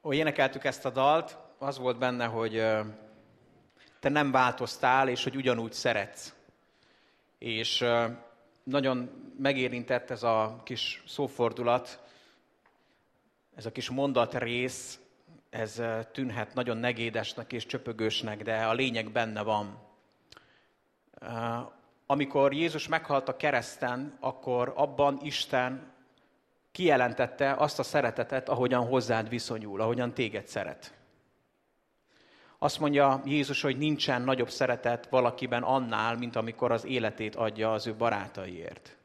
Hogy énekeltük ezt a dalt, az volt benne, hogy te nem változtál, és hogy ugyanúgy szeretsz. És nagyon megérintett ez a kis szófordulat, ez a kis mondatrész, ez tűnhet nagyon negédesnek és csöpögősnek, de a lényeg benne van. Amikor Jézus meghalt a kereszten, akkor abban Isten kijelentette azt a szeretetet, ahogyan hozzád viszonyul, ahogyan téged szeret. Azt mondja Jézus, hogy nincsen nagyobb szeretet valakiben annál, mint amikor az életét adja az ő barátaiért.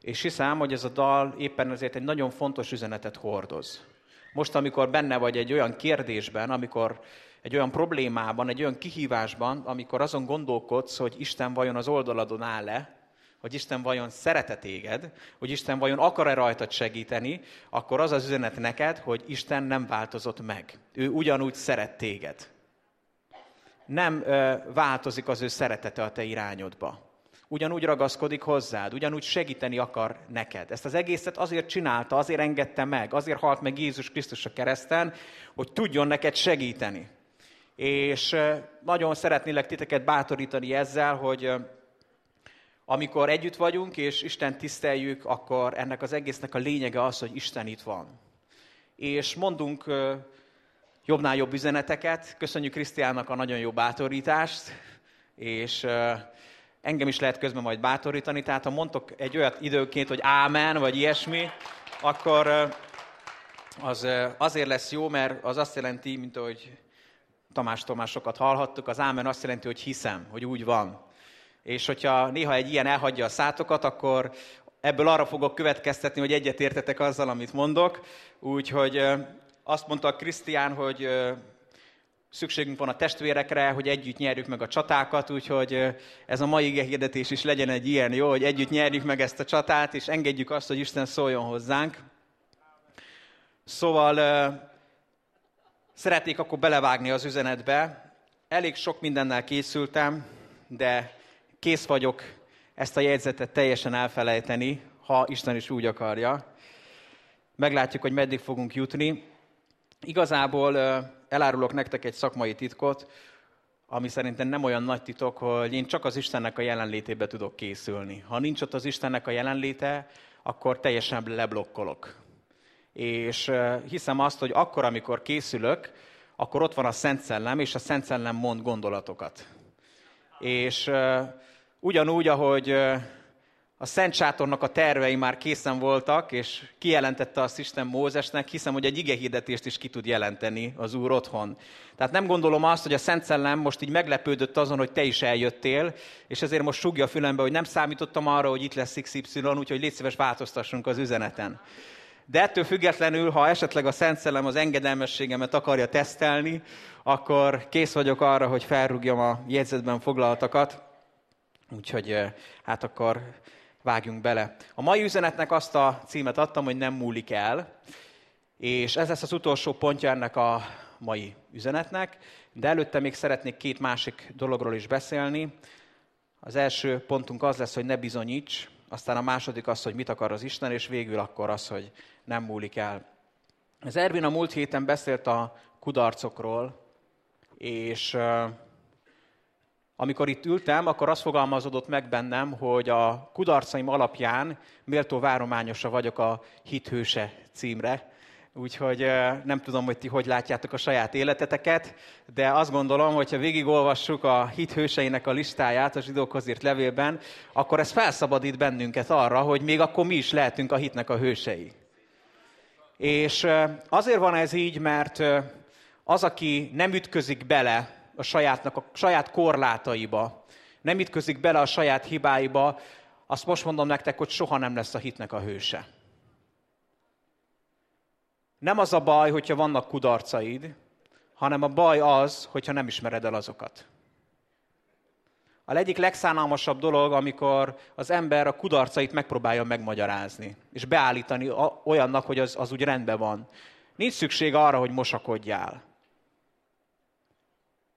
És hiszem, hogy ez a dal éppen ezért egy nagyon fontos üzenetet hordoz. Most, amikor benne vagy egy olyan kérdésben, amikor egy olyan problémában, egy olyan kihívásban, amikor azon gondolkodsz, hogy Isten vajon az oldaladon áll-e, hogy Isten vajon szeret téged, hogy Isten vajon akar-e rajtad segíteni, akkor az az üzenet neked, hogy Isten nem változott meg. Ő ugyanúgy szeret téged. Nem ö, változik az ő szeretete a te irányodba. Ugyanúgy ragaszkodik hozzád, ugyanúgy segíteni akar neked. Ezt az egészet azért csinálta, azért engedte meg, azért halt meg Jézus Krisztus a kereszten, hogy tudjon neked segíteni. És nagyon szeretnélek titeket bátorítani ezzel, hogy amikor együtt vagyunk, és Isten tiszteljük, akkor ennek az egésznek a lényege az, hogy Isten itt van. És mondunk jobbnál jobb üzeneteket. Köszönjük Krisztiánnak a nagyon jó bátorítást, és engem is lehet közben majd bátorítani. Tehát ha mondtok egy olyat időként, hogy ámen, vagy ilyesmi, akkor az azért lesz jó, mert az azt jelenti, mint ahogy Tamás Tomásokat hallhattuk, az ámen azt jelenti, hogy hiszem, hogy úgy van. És hogyha néha egy ilyen elhagyja a szátokat, akkor ebből arra fogok következtetni, hogy egyetértetek azzal, amit mondok. Úgyhogy azt mondta a Krisztián, hogy szükségünk van a testvérekre, hogy együtt nyerjük meg a csatákat, úgyhogy ez a mai hirdetés is legyen egy ilyen, jó, hogy együtt nyerjük meg ezt a csatát, és engedjük azt, hogy Isten szóljon hozzánk. Szóval szeretnék akkor belevágni az üzenetbe. Elég sok mindennel készültem, de kész vagyok ezt a jegyzetet teljesen elfelejteni, ha Isten is úgy akarja. Meglátjuk, hogy meddig fogunk jutni. Igazából elárulok nektek egy szakmai titkot, ami szerintem nem olyan nagy titok, hogy én csak az Istennek a jelenlétébe tudok készülni. Ha nincs ott az Istennek a jelenléte, akkor teljesen leblokkolok. És hiszem azt, hogy akkor, amikor készülök, akkor ott van a Szent Szellem, és a Szent Szellem mond gondolatokat. És ugyanúgy, ahogy a Szent Sátornak a tervei már készen voltak, és kijelentette azt Isten Mózesnek, hiszem, hogy egy igehirdetést is ki tud jelenteni az Úr otthon. Tehát nem gondolom azt, hogy a Szent Szellem most így meglepődött azon, hogy te is eljöttél, és ezért most sugja a fülembe, hogy nem számítottam arra, hogy itt lesz XY, úgyhogy légy szíves változtassunk az üzeneten. De ettől függetlenül, ha esetleg a Szent Szellem az engedelmességemet akarja tesztelni, akkor kész vagyok arra, hogy felrúgjam a jegyzetben foglaltakat. Úgyhogy hát akkor vágjunk bele. A mai üzenetnek azt a címet adtam, hogy nem múlik el, és ez lesz az utolsó pontja ennek a mai üzenetnek, de előtte még szeretnék két másik dologról is beszélni. Az első pontunk az lesz, hogy ne bizonyíts, aztán a második az, hogy mit akar az Isten, és végül akkor az, hogy nem múlik el. Az Ervin a múlt héten beszélt a kudarcokról, és amikor itt ültem, akkor azt fogalmazódott meg bennem, hogy a kudarcaim alapján méltó várományosa vagyok a Hithőse címre. Úgyhogy nem tudom, hogy ti hogy látjátok a saját életeteket, de azt gondolom, hogy ha végigolvassuk a hithőseinek a listáját a zsidókhoz írt levélben, akkor ez felszabadít bennünket arra, hogy még akkor mi is lehetünk a hitnek a hősei. És azért van ez így, mert az, aki nem ütközik bele a sajátnak, a saját korlátaiba, nem ütközik bele a saját hibáiba, azt most mondom nektek, hogy soha nem lesz a hitnek a hőse. Nem az a baj, hogyha vannak kudarcaid, hanem a baj az, hogyha nem ismered el azokat. A egyik legszánalmasabb dolog, amikor az ember a kudarcait megpróbálja megmagyarázni, és beállítani olyannak, hogy az, az úgy rendben van. Nincs szükség arra, hogy mosakodjál.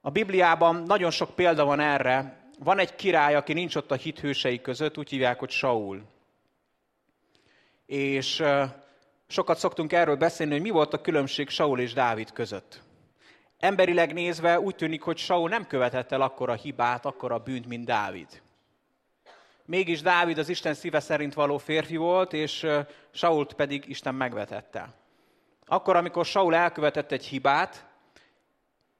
A Bibliában nagyon sok példa van erre. Van egy király, aki nincs ott a hithősei között, úgy hívják, hogy Saul. És Sokat szoktunk erről beszélni, hogy mi volt a különbség Saul és Dávid között. Emberileg nézve úgy tűnik, hogy Saul nem követett el akkora hibát, akkora bűnt, mint Dávid. Mégis Dávid az Isten szíve szerint való férfi volt, és Sault pedig Isten megvetette. Akkor, amikor Saul elkövetett egy hibát,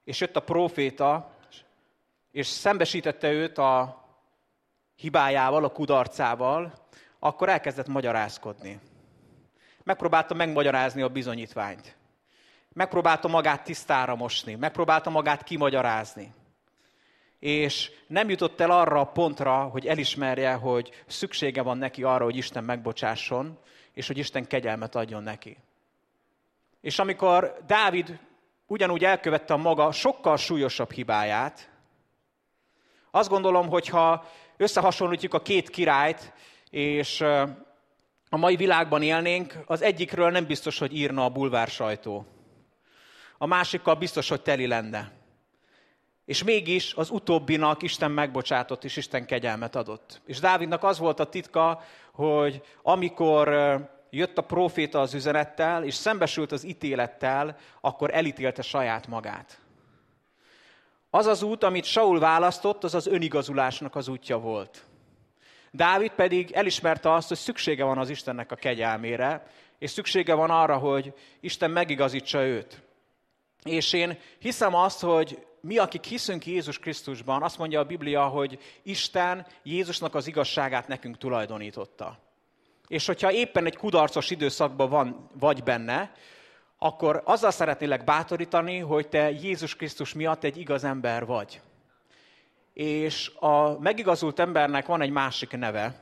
és jött a proféta, és szembesítette őt a hibájával, a kudarcával, akkor elkezdett magyarázkodni. Megpróbálta megmagyarázni a bizonyítványt. Megpróbálta magát tisztára mosni, megpróbálta magát kimagyarázni. És nem jutott el arra a pontra, hogy elismerje, hogy szüksége van neki arra, hogy Isten megbocsásson, és hogy Isten kegyelmet adjon neki. És amikor Dávid ugyanúgy elkövette a maga sokkal súlyosabb hibáját, azt gondolom, hogy ha összehasonlítjuk a két királyt, és a mai világban élnénk, az egyikről nem biztos, hogy írna a bulvár sajtó. A másikkal biztos, hogy teli lenne. És mégis az utóbbinak Isten megbocsátott, és Isten kegyelmet adott. És Dávidnak az volt a titka, hogy amikor jött a proféta az üzenettel, és szembesült az ítélettel, akkor elítélte saját magát. Az az út, amit Saul választott, az az önigazulásnak az útja volt. Dávid pedig elismerte azt, hogy szüksége van az Istennek a kegyelmére, és szüksége van arra, hogy Isten megigazítsa őt. És én hiszem azt, hogy mi, akik hiszünk Jézus Krisztusban, azt mondja a Biblia, hogy Isten Jézusnak az igazságát nekünk tulajdonította. És hogyha éppen egy kudarcos időszakban van, vagy benne, akkor azzal szeretnélek bátorítani, hogy te Jézus Krisztus miatt egy igaz ember vagy. És a megigazult embernek van egy másik neve.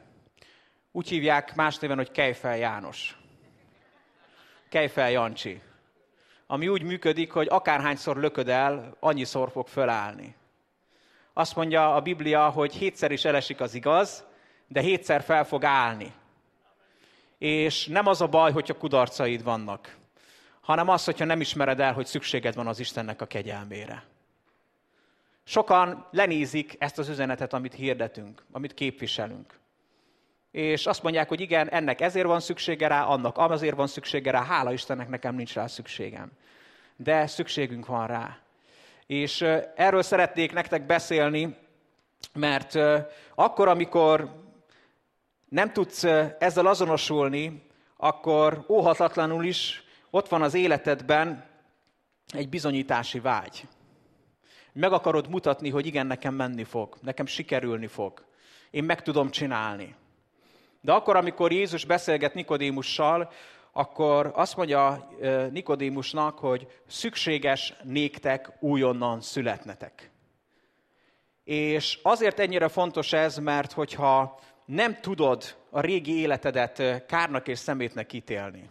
Úgy hívják más néven, hogy Kejfel János. Kejfel Jancsi. Ami úgy működik, hogy akárhányszor lököd el, annyiszor fog fölállni. Azt mondja a Biblia, hogy hétszer is elesik az igaz, de hétszer fel fog állni. És nem az a baj, hogyha kudarcaid vannak, hanem az, hogyha nem ismered el, hogy szükséged van az Istennek a kegyelmére. Sokan lenézik ezt az üzenetet, amit hirdetünk, amit képviselünk. És azt mondják, hogy igen, ennek ezért van szüksége rá, annak azért van szüksége rá, hála Istennek nekem nincs rá szükségem. De szükségünk van rá. És erről szeretnék nektek beszélni, mert akkor, amikor nem tudsz ezzel azonosulni, akkor óhatatlanul is ott van az életedben egy bizonyítási vágy. Meg akarod mutatni, hogy igen, nekem menni fog, nekem sikerülni fog. Én meg tudom csinálni. De akkor, amikor Jézus beszélget Nikodémussal, akkor azt mondja Nikodémusnak, hogy szükséges néktek újonnan születnetek. És azért ennyire fontos ez, mert hogyha nem tudod a régi életedet kárnak és szemétnek ítélni,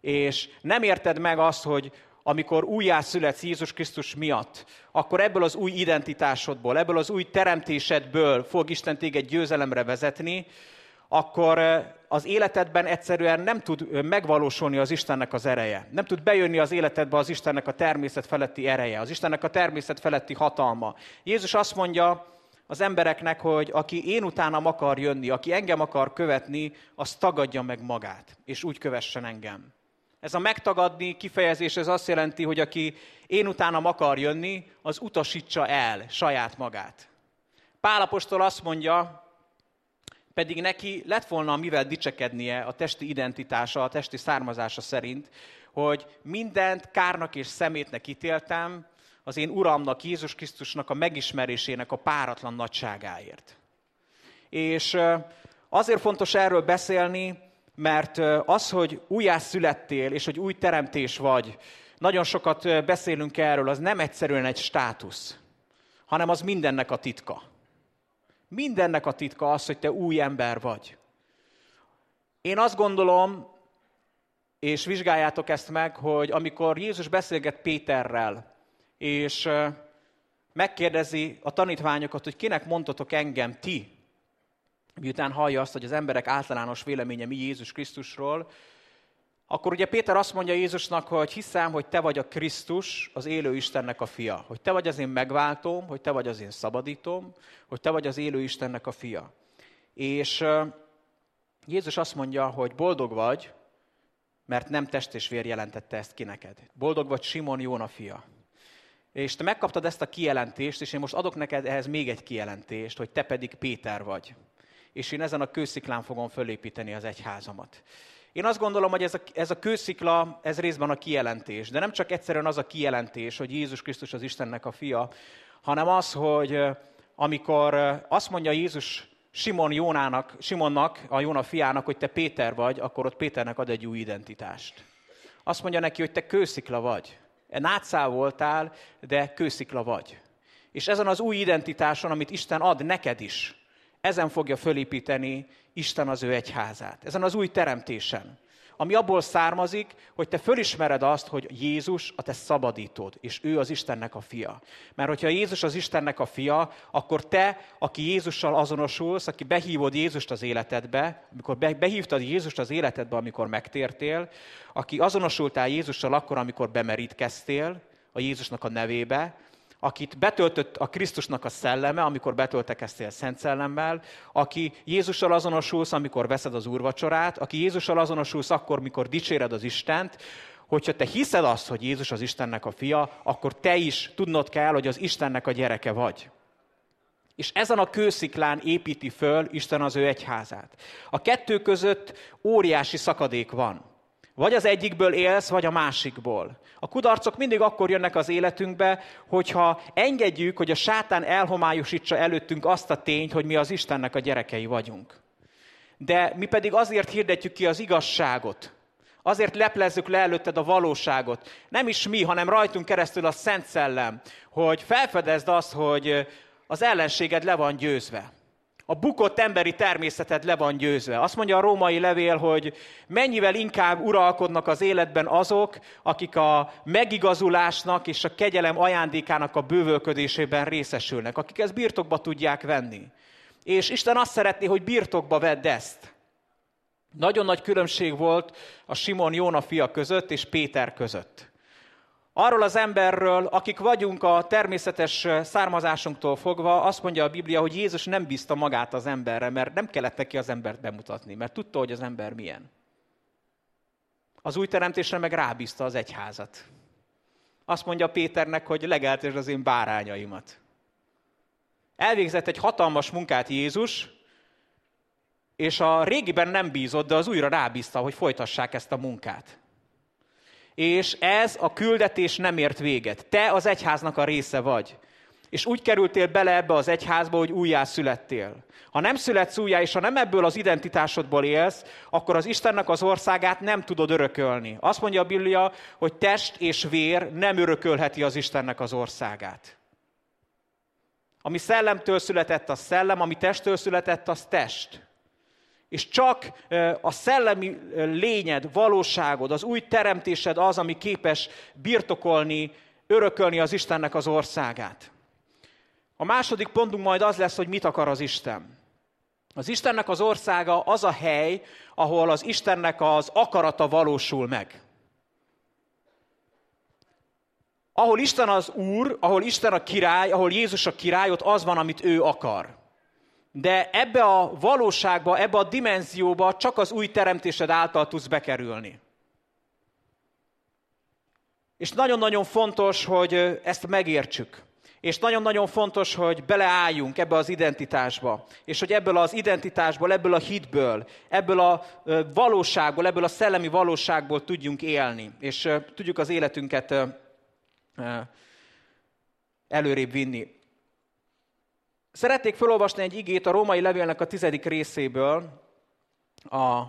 és nem érted meg azt, hogy amikor újjászületsz Jézus Krisztus miatt, akkor ebből az új identitásodból, ebből az új teremtésedből fog Isten téged győzelemre vezetni, akkor az életedben egyszerűen nem tud megvalósulni az Istennek az ereje. Nem tud bejönni az életedbe az Istennek a természet feletti ereje, az Istennek a természet feletti hatalma. Jézus azt mondja az embereknek, hogy aki én utánam akar jönni, aki engem akar követni, az tagadja meg magát, és úgy kövessen engem. Ez a megtagadni kifejezés, ez azt jelenti, hogy aki én utánam akar jönni, az utasítsa el saját magát. Pálapostól azt mondja, pedig neki lett volna mivel dicsekednie a testi identitása, a testi származása szerint, hogy mindent kárnak és szemétnek ítéltem, az én Uramnak, Jézus Krisztusnak a megismerésének a páratlan nagyságáért. És azért fontos erről beszélni, mert az, hogy újjászülettél, és hogy új teremtés vagy, nagyon sokat beszélünk erről, az nem egyszerűen egy státusz, hanem az mindennek a titka. Mindennek a titka az, hogy te új ember vagy. Én azt gondolom, és vizsgáljátok ezt meg, hogy amikor Jézus beszélget Péterrel, és megkérdezi a tanítványokat, hogy kinek mondtatok engem ti, miután hallja azt, hogy az emberek általános véleménye mi Jézus Krisztusról, akkor ugye Péter azt mondja Jézusnak, hogy hiszem, hogy te vagy a Krisztus, az élő Istennek a fia. Hogy te vagy az én megváltóm, hogy te vagy az én szabadítom, hogy te vagy az élő Istennek a fia. És Jézus azt mondja, hogy boldog vagy, mert nem test és vér jelentette ezt ki neked. Boldog vagy Simon Jóna fia. És te megkaptad ezt a kijelentést, és én most adok neked ehhez még egy kijelentést, hogy te pedig Péter vagy. És én ezen a kősziklán fogom fölépíteni az egyházamat. Én azt gondolom, hogy ez a, ez a kőszikla, ez részben a kijelentés. De nem csak egyszerűen az a kijelentés, hogy Jézus Krisztus az Istennek a fia, hanem az, hogy amikor azt mondja Jézus Simon Jónának, Simonnak, a Jóna fiának, hogy te Péter vagy, akkor ott Péternek ad egy új identitást. Azt mondja neki, hogy te kőszikla vagy. E nátszál voltál, de kőszikla vagy. És ezen az új identitáson, amit Isten ad neked is, ezen fogja fölépíteni Isten az ő egyházát. Ezen az új teremtésen. Ami abból származik, hogy te fölismered azt, hogy Jézus a te szabadítód, és ő az Istennek a fia. Mert hogyha Jézus az Istennek a fia, akkor te, aki Jézussal azonosulsz, aki behívod Jézust az életedbe, amikor behívtad Jézust az életedbe, amikor megtértél, aki azonosultál Jézussal akkor, amikor bemerítkeztél a Jézusnak a nevébe, akit betöltött a Krisztusnak a szelleme, amikor betöltekeztél Szent Szellemmel, aki Jézussal azonosulsz, amikor veszed az úrvacsorát, aki Jézussal azonosulsz akkor, mikor dicséred az Istent, hogyha te hiszed azt, hogy Jézus az Istennek a fia, akkor te is tudnod kell, hogy az Istennek a gyereke vagy. És ezen a kősziklán építi föl Isten az ő egyházát. A kettő között óriási szakadék van. Vagy az egyikből élsz, vagy a másikból. A kudarcok mindig akkor jönnek az életünkbe, hogyha engedjük, hogy a sátán elhomályosítsa előttünk azt a tényt, hogy mi az Istennek a gyerekei vagyunk. De mi pedig azért hirdetjük ki az igazságot, azért leplezzük le előtted a valóságot. Nem is mi, hanem rajtunk keresztül a Szent Szellem, hogy felfedezd azt, hogy az ellenséged le van győzve a bukott emberi természeted le van győzve. Azt mondja a római levél, hogy mennyivel inkább uralkodnak az életben azok, akik a megigazulásnak és a kegyelem ajándékának a bővölködésében részesülnek, akik ezt birtokba tudják venni. És Isten azt szeretné, hogy birtokba vedd ezt. Nagyon nagy különbség volt a Simon Jóna fia között és Péter között. Arról az emberről, akik vagyunk a természetes származásunktól fogva, azt mondja a Biblia, hogy Jézus nem bízta magát az emberre, mert nem kellett neki az embert bemutatni, mert tudta, hogy az ember milyen. Az új teremtésre meg rábízta az egyházat. Azt mondja Péternek, hogy legeltesd az én bárányaimat. Elvégzett egy hatalmas munkát Jézus, és a régiben nem bízott, de az újra rábízta, hogy folytassák ezt a munkát és ez a küldetés nem ért véget. Te az egyháznak a része vagy. És úgy kerültél bele ebbe az egyházba, hogy újjá születtél. Ha nem születsz újjá, és ha nem ebből az identitásodból élsz, akkor az Istennek az országát nem tudod örökölni. Azt mondja a Biblia, hogy test és vér nem örökölheti az Istennek az országát. Ami szellemtől született, az szellem, ami testtől született, az test. És csak a szellemi lényed, valóságod, az új teremtésed az, ami képes birtokolni, örökölni az Istennek az országát. A második pontunk majd az lesz, hogy mit akar az Isten. Az Istennek az országa az a hely, ahol az Istennek az akarata valósul meg. Ahol Isten az Úr, ahol Isten a király, ahol Jézus a király, ott az van, amit ő akar. De ebbe a valóságba, ebbe a dimenzióba csak az új teremtésed által tudsz bekerülni. És nagyon-nagyon fontos, hogy ezt megértsük. És nagyon-nagyon fontos, hogy beleálljunk ebbe az identitásba. És hogy ebből az identitásból, ebből a hitből, ebből a valóságból, ebből a szellemi valóságból tudjunk élni. És tudjuk az életünket előrébb vinni. Szeretnék felolvasni egy igét a római levélnek a tizedik részéből, a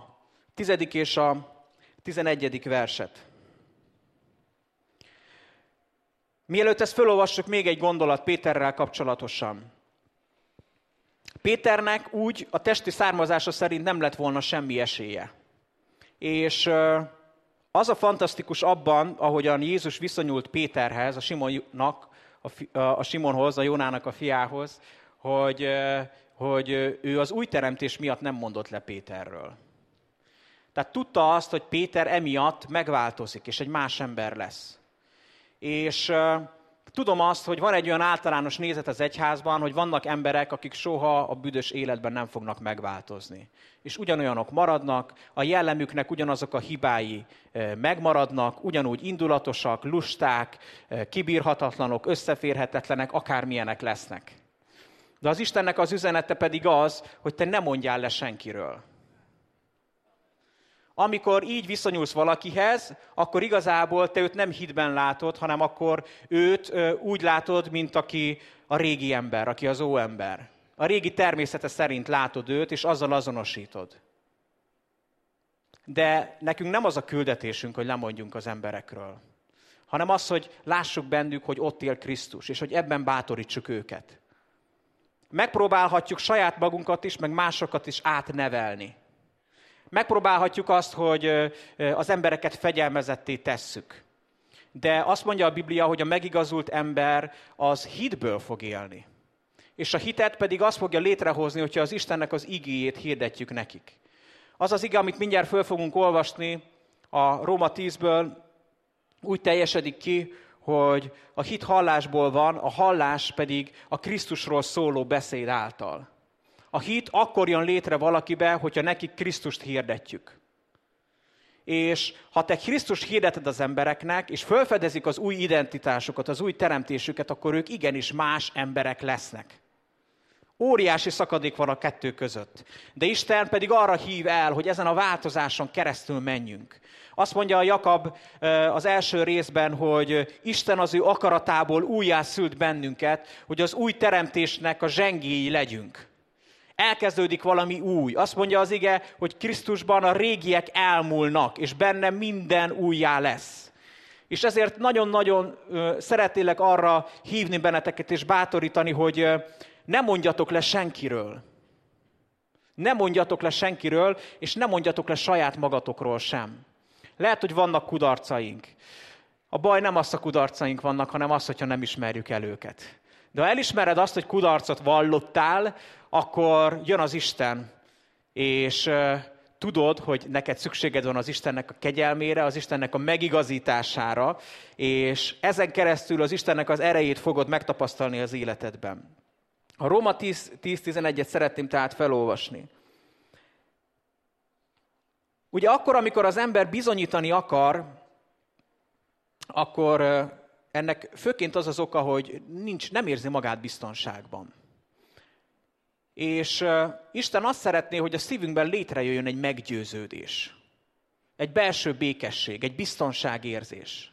tizedik és a tizenegyedik verset. Mielőtt ezt felolvassuk, még egy gondolat Péterrel kapcsolatosan. Péternek úgy a testi származása szerint nem lett volna semmi esélye. És az a fantasztikus abban, ahogyan Jézus viszonyult Péterhez, a Simonnak, a Simonhoz, a Jónának a fiához, hogy, hogy ő az új teremtés miatt nem mondott le Péterről. Tehát tudta azt, hogy Péter emiatt megváltozik, és egy más ember lesz. És tudom azt, hogy van egy olyan általános nézet az egyházban, hogy vannak emberek, akik soha a büdös életben nem fognak megváltozni. És ugyanolyanok maradnak, a jellemüknek ugyanazok a hibái megmaradnak, ugyanúgy indulatosak, lusták, kibírhatatlanok, összeférhetetlenek, akármilyenek lesznek. De az Istennek az üzenete pedig az, hogy te ne mondjál le senkiről amikor így viszonyulsz valakihez, akkor igazából te őt nem hitben látod, hanem akkor őt úgy látod, mint aki a régi ember, aki az óember. A régi természete szerint látod őt, és azzal azonosítod. De nekünk nem az a küldetésünk, hogy lemondjunk az emberekről, hanem az, hogy lássuk bennük, hogy ott él Krisztus, és hogy ebben bátorítsuk őket. Megpróbálhatjuk saját magunkat is, meg másokat is átnevelni. Megpróbálhatjuk azt, hogy az embereket fegyelmezetté tesszük. De azt mondja a Biblia, hogy a megigazult ember az hitből fog élni. És a hitet pedig azt fogja létrehozni, hogyha az Istennek az igéjét hirdetjük nekik. Az az ige, amit mindjárt föl fogunk olvasni a Róma 10-ből, úgy teljesedik ki, hogy a hit hallásból van, a hallás pedig a Krisztusról szóló beszéd által. A hit akkor jön létre valakibe, hogyha nekik Krisztust hirdetjük. És ha te Krisztus hirdeted az embereknek, és felfedezik az új identitásukat, az új teremtésüket, akkor ők igenis más emberek lesznek. Óriási szakadék van a kettő között. De Isten pedig arra hív el, hogy ezen a változáson keresztül menjünk. Azt mondja a Jakab az első részben, hogy Isten az ő akaratából újjászült bennünket, hogy az új teremtésnek a zsengéi legyünk elkezdődik valami új. Azt mondja az ige, hogy Krisztusban a régiek elmúlnak, és benne minden újjá lesz. És ezért nagyon-nagyon szeretélek arra hívni benneteket és bátorítani, hogy ne mondjatok le senkiről. Ne mondjatok le senkiről, és ne mondjatok le saját magatokról sem. Lehet, hogy vannak kudarcaink. A baj nem az a kudarcaink vannak, hanem az, hogyha nem ismerjük el őket. De ha elismered azt, hogy kudarcot vallottál, akkor jön az Isten, és tudod, hogy neked szükséged van az Istennek a kegyelmére, az Istennek a megigazítására, és ezen keresztül az Istennek az erejét fogod megtapasztalni az életedben. A Róma 10-11-et szeretném tehát felolvasni. Ugye akkor, amikor az ember bizonyítani akar, akkor ennek főként az az oka, hogy nincs, nem érzi magát biztonságban. És Isten azt szeretné, hogy a szívünkben létrejöjjön egy meggyőződés. Egy belső békesség, egy biztonságérzés.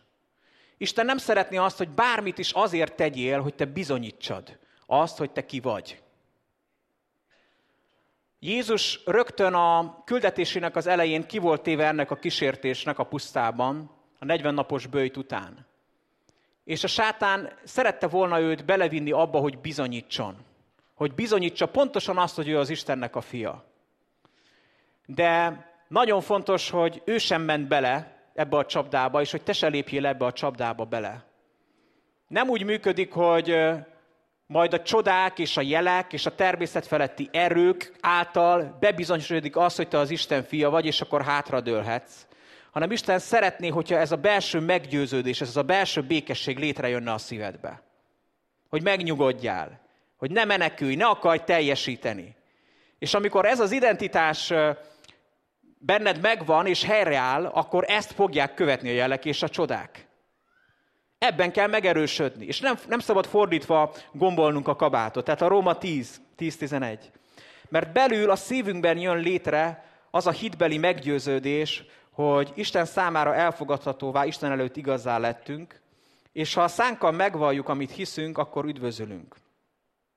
Isten nem szeretné azt, hogy bármit is azért tegyél, hogy te bizonyítsad azt, hogy te ki vagy. Jézus rögtön a küldetésének az elején ki volt téve ennek a kísértésnek a pusztában, a 40 napos bőjt után. És a sátán szerette volna őt belevinni abba, hogy bizonyítson. Hogy bizonyítsa pontosan azt, hogy ő az Istennek a fia. De nagyon fontos, hogy ő sem ment bele ebbe a csapdába, és hogy te se lépjél ebbe a csapdába bele. Nem úgy működik, hogy majd a csodák és a jelek és a természet feletti erők által bebizonyosodik az, hogy te az Isten fia vagy, és akkor hátradőlhetsz, hanem Isten szeretné, hogyha ez a belső meggyőződés, ez a belső békesség létrejönne a szívedbe. Hogy megnyugodjál, hogy ne menekülj, ne akarj teljesíteni. És amikor ez az identitás benned megvan és helyreáll, akkor ezt fogják követni a jelek és a csodák. Ebben kell megerősödni. És nem, nem szabad fordítva gombolnunk a kabátot. Tehát a Róma 10, 10-11. Mert belül a szívünkben jön létre az a hitbeli meggyőződés, hogy Isten számára elfogadhatóvá, Isten előtt igazá lettünk, és ha a szánkkal megvalljuk, amit hiszünk, akkor üdvözölünk.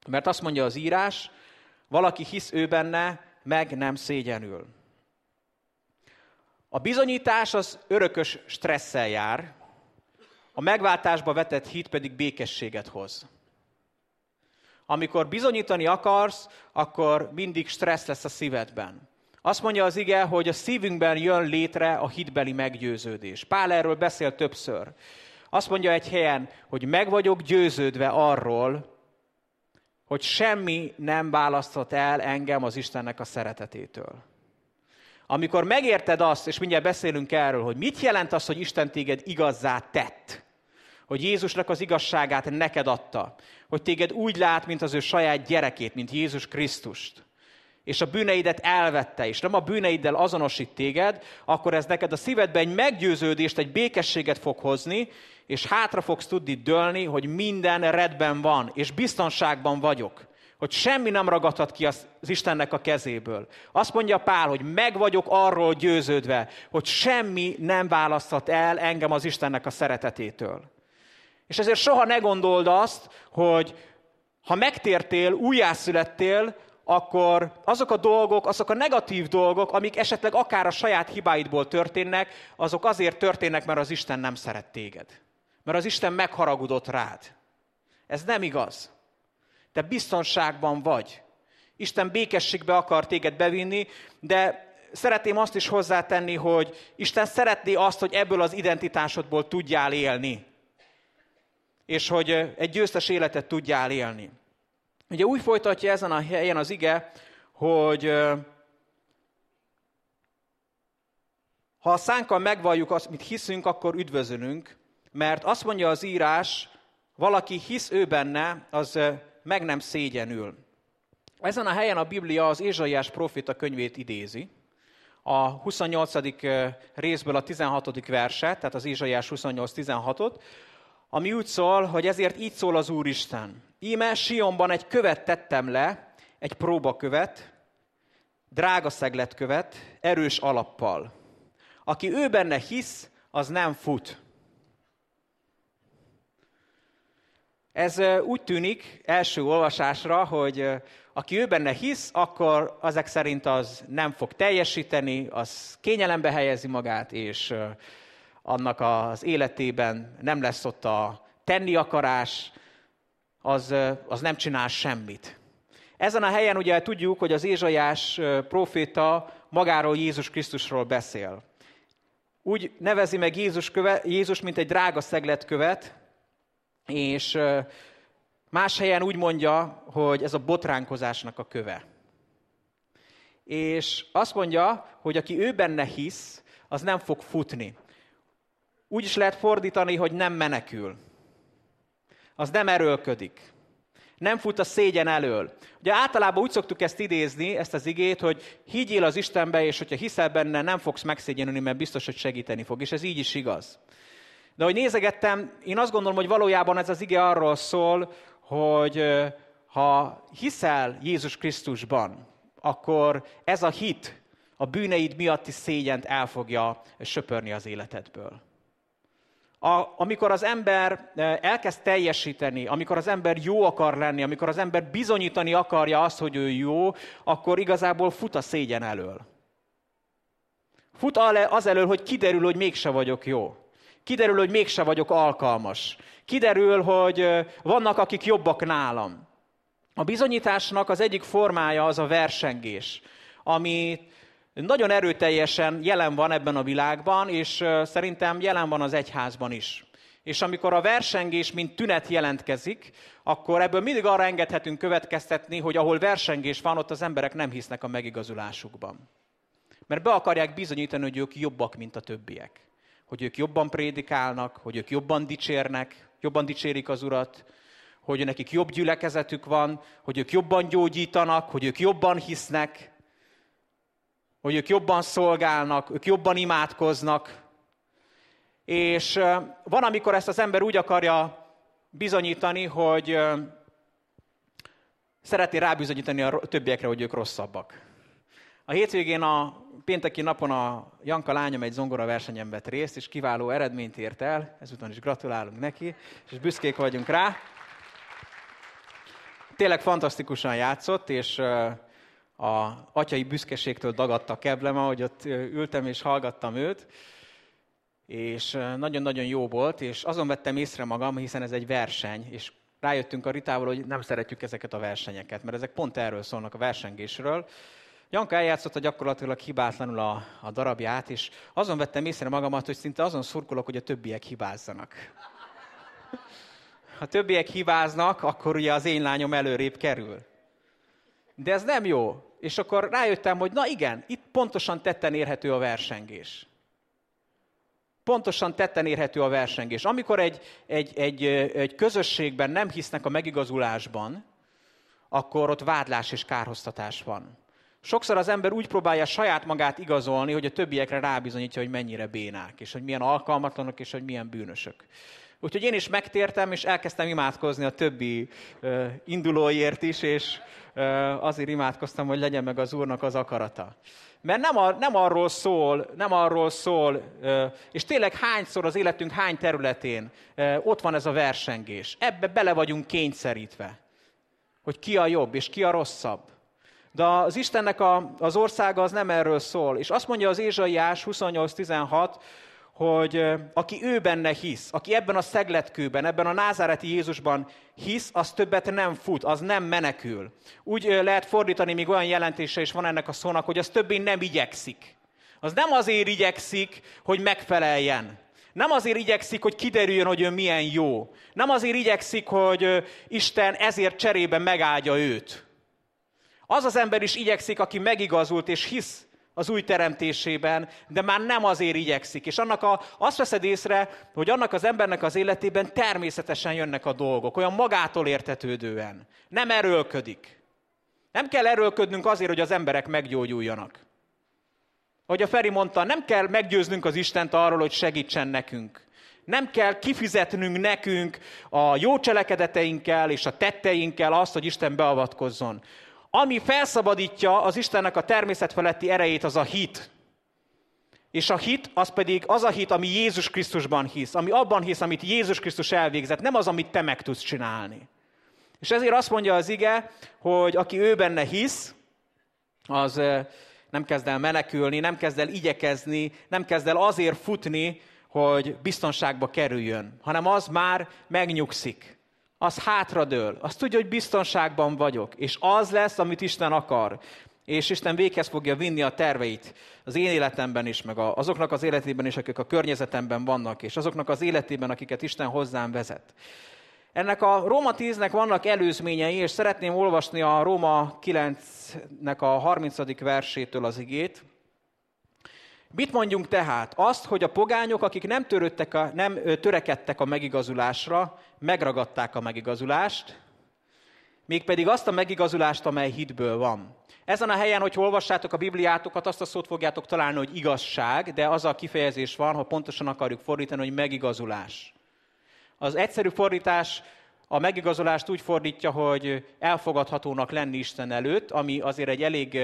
Mert azt mondja az írás, valaki hisz ő benne, meg nem szégyenül. A bizonyítás az örökös stresszel jár, a megváltásba vetett hit pedig békességet hoz. Amikor bizonyítani akarsz, akkor mindig stressz lesz a szívedben. Azt mondja az ige, hogy a szívünkben jön létre a hitbeli meggyőződés. Pál erről beszél többször. Azt mondja egy helyen, hogy meg vagyok győződve arról, hogy semmi nem választhat el engem az Istennek a szeretetétől. Amikor megérted azt, és mindjárt beszélünk erről, hogy mit jelent az, hogy Isten téged igazzá tett, hogy Jézusnak az igazságát neked adta, hogy téged úgy lát, mint az ő saját gyerekét, mint Jézus Krisztust, és a bűneidet elvette, és nem a bűneiddel azonosít téged, akkor ez neked a szívedbe egy meggyőződést, egy békességet fog hozni, és hátra fogsz tudni dőlni, hogy minden redben van, és biztonságban vagyok. Hogy semmi nem ragadhat ki az Istennek a kezéből. Azt mondja Pál, hogy meg vagyok arról győződve, hogy semmi nem választhat el engem az Istennek a szeretetétől. És ezért soha ne gondold azt, hogy ha megtértél, újjászülettél, akkor azok a dolgok, azok a negatív dolgok, amik esetleg akár a saját hibáidból történnek, azok azért történnek, mert az Isten nem szeret téged. Mert az Isten megharagudott rád. Ez nem igaz. Te biztonságban vagy. Isten békességbe akar téged bevinni, de szeretném azt is hozzátenni, hogy Isten szeretné azt, hogy ebből az identitásodból tudjál élni. És hogy egy győztes életet tudjál élni. Ugye úgy folytatja ezen a helyen az ige, hogy ha a szánkkal megvalljuk azt, mit hiszünk, akkor üdvözölünk, mert azt mondja az írás, valaki hisz ő benne, az meg nem szégyenül. Ezen a helyen a Biblia az Ézsaiás profita könyvét idézi, a 28. részből a 16. verset, tehát az Ézsaiás 28-16-ot, ami úgy szól, hogy ezért így szól az Úristen. Íme Sionban egy követ tettem le, egy próbakövet, drága szegletkövet, erős alappal. Aki ő benne hisz, az nem fut. Ez úgy tűnik első olvasásra, hogy aki ő benne hisz, akkor azek szerint az nem fog teljesíteni, az kényelembe helyezi magát, és annak az életében nem lesz ott a tenni akarás, az, az nem csinál semmit. Ezen a helyen ugye tudjuk, hogy az Ézsaiás proféta magáról Jézus Krisztusról beszél. Úgy nevezi meg Jézus, köve, Jézus mint egy drága szegletkövet, és más helyen úgy mondja, hogy ez a botránkozásnak a köve. És azt mondja, hogy aki ő benne hisz, az nem fog futni. Úgy is lehet fordítani, hogy nem menekül. Az nem erőlködik. Nem fut a szégyen elől. Ugye általában úgy szoktuk ezt idézni, ezt az igét, hogy higgyél az Istenbe, és hogyha hiszel benne, nem fogsz megszégyenülni, mert biztos, hogy segíteni fog. És ez így is igaz. De hogy nézegettem, én azt gondolom, hogy valójában ez az ige arról szól, hogy ha hiszel Jézus Krisztusban, akkor ez a hit a bűneid miatti szégyent el fogja söpörni az életedből. A, amikor az ember elkezd teljesíteni, amikor az ember jó akar lenni, amikor az ember bizonyítani akarja azt, hogy ő jó, akkor igazából fut a szégyen elől. Fut az elől, hogy kiderül, hogy mégse vagyok jó. Kiderül, hogy mégse vagyok alkalmas. Kiderül, hogy vannak, akik jobbak nálam. A bizonyításnak az egyik formája az a versengés, ami nagyon erőteljesen jelen van ebben a világban, és szerintem jelen van az egyházban is. És amikor a versengés, mint tünet jelentkezik, akkor ebből mindig arra engedhetünk következtetni, hogy ahol versengés van, ott az emberek nem hisznek a megigazulásukban. Mert be akarják bizonyítani, hogy ők jobbak, mint a többiek hogy ők jobban prédikálnak, hogy ők jobban dicsérnek, jobban dicsérik az Urat, hogy nekik jobb gyülekezetük van, hogy ők jobban gyógyítanak, hogy ők jobban hisznek, hogy ők jobban szolgálnak, ők jobban imádkoznak. És van, amikor ezt az ember úgy akarja bizonyítani, hogy szereti rábizonyítani a többiekre, hogy ők rosszabbak. A hétvégén a pénteki napon a Janka lányom egy zongora versenyen vett részt, és kiváló eredményt ért el, ezután is gratulálunk neki, és büszkék vagyunk rá. Tényleg fantasztikusan játszott, és a atyai büszkeségtől dagadta a keblem, ahogy ott ültem és hallgattam őt, és nagyon-nagyon jó volt, és azon vettem észre magam, hiszen ez egy verseny, és rájöttünk a Ritával, hogy nem szeretjük ezeket a versenyeket, mert ezek pont erről szólnak a versengésről, Janka eljátszotta gyakorlatilag hibátlanul a, a darabját, és azon vettem észre magamat, hogy szinte azon szurkolok, hogy a többiek hibázzanak. Ha többiek hibáznak, akkor ugye az én lányom előrébb kerül. De ez nem jó. És akkor rájöttem, hogy na igen, itt pontosan tetten érhető a versengés. pontosan tetten érhető a versengés. Amikor egy, egy, egy, egy közösségben nem hisznek a megigazulásban, akkor ott vádlás és kárhoztatás van. Sokszor az ember úgy próbálja saját magát igazolni, hogy a többiekre rábizonyítja, hogy mennyire bénák, és hogy milyen alkalmatlanok, és hogy milyen bűnösök. Úgyhogy én is megtértem, és elkezdtem imádkozni a többi uh, indulóért is, és azért imádkoztam, hogy legyen meg az Úrnak az akarata. Mert nem, a, nem arról szól, nem arról szól, és tényleg hányszor az életünk hány területén ott van ez a versengés. Ebbe bele vagyunk kényszerítve, hogy ki a jobb, és ki a rosszabb. De az Istennek a, az országa az nem erről szól. És azt mondja az Ézsaiás 28.16, hogy aki ő benne hisz, aki ebben a szegletkőben, ebben a názáreti Jézusban hisz, az többet nem fut, az nem menekül. Úgy lehet fordítani, még olyan jelentése is van ennek a szónak, hogy az többé nem igyekszik. Az nem azért igyekszik, hogy megfeleljen. Nem azért igyekszik, hogy kiderüljön, hogy ő milyen jó. Nem azért igyekszik, hogy Isten ezért cserébe megáldja őt. Az az ember is igyekszik, aki megigazult és hisz az új teremtésében, de már nem azért igyekszik. És annak a, azt veszed észre, hogy annak az embernek az életében természetesen jönnek a dolgok, olyan magától értetődően. Nem erőlködik. Nem kell erőlködnünk azért, hogy az emberek meggyógyuljanak. Ahogy a Feri mondta, nem kell meggyőznünk az Istent arról, hogy segítsen nekünk. Nem kell kifizetnünk nekünk a jó cselekedeteinkkel és a tetteinkkel azt, hogy Isten beavatkozzon. Ami felszabadítja az Istennek a természet feletti erejét, az a hit. És a hit, az pedig az a hit, ami Jézus Krisztusban hisz, ami abban hisz, amit Jézus Krisztus elvégzett, nem az, amit te meg tudsz csinálni. És ezért azt mondja az ige, hogy aki ő benne hisz, az nem kezd el menekülni, nem kezd el igyekezni, nem kezd el azért futni, hogy biztonságba kerüljön, hanem az már megnyugszik az hátradől, az tudja, hogy biztonságban vagyok, és az lesz, amit Isten akar. És Isten véghez fogja vinni a terveit az én életemben is, meg azoknak az életében is, akik a környezetemben vannak, és azoknak az életében, akiket Isten hozzám vezet. Ennek a Róma 10-nek vannak előzményei, és szeretném olvasni a Róma 9-nek a 30. versétől az igét. Mit mondjunk tehát? Azt, hogy a pogányok, akik nem, törődtek a, nem törekedtek a megigazulásra, megragadták a megigazulást, mégpedig azt a megigazulást, amely hitből van. Ezen a helyen, hogy olvassátok a Bibliátokat, azt a szót fogjátok találni, hogy igazság, de az a kifejezés van, ha pontosan akarjuk fordítani, hogy megigazulás. Az egyszerű fordítás a megigazolást úgy fordítja, hogy elfogadhatónak lenni Isten előtt, ami azért egy elég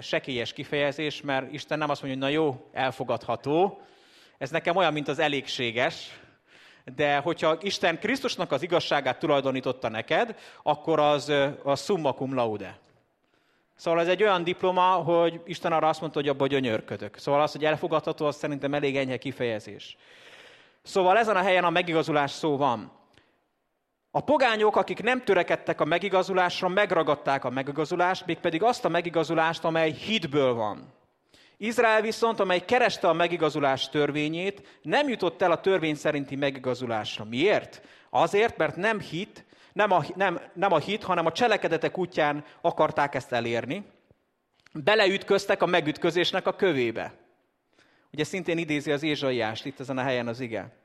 sekélyes kifejezés, mert Isten nem azt mondja, hogy na jó, elfogadható. Ez nekem olyan, mint az elégséges. De hogyha Isten Krisztusnak az igazságát tulajdonította neked, akkor az a summa cum laude. Szóval ez egy olyan diploma, hogy Isten arra azt mondta, hogy abba gyönyörködök. Szóval az, hogy elfogadható, az szerintem elég enyhe kifejezés. Szóval ezen a helyen a megigazulás szó van. A pogányok, akik nem törekedtek a megigazulásra, megragadták a megigazulást, mégpedig azt a megigazulást, amely hitből van. Izrael viszont, amely kereste a megigazulás törvényét, nem jutott el a törvény szerinti megigazulásra. Miért? Azért, mert nem hit, nem a, nem, nem a hit, hanem a cselekedetek útján akarták ezt elérni. Beleütköztek a megütközésnek a kövébe. Ugye szintén idézi az Ézsaiást itt ezen a helyen az ige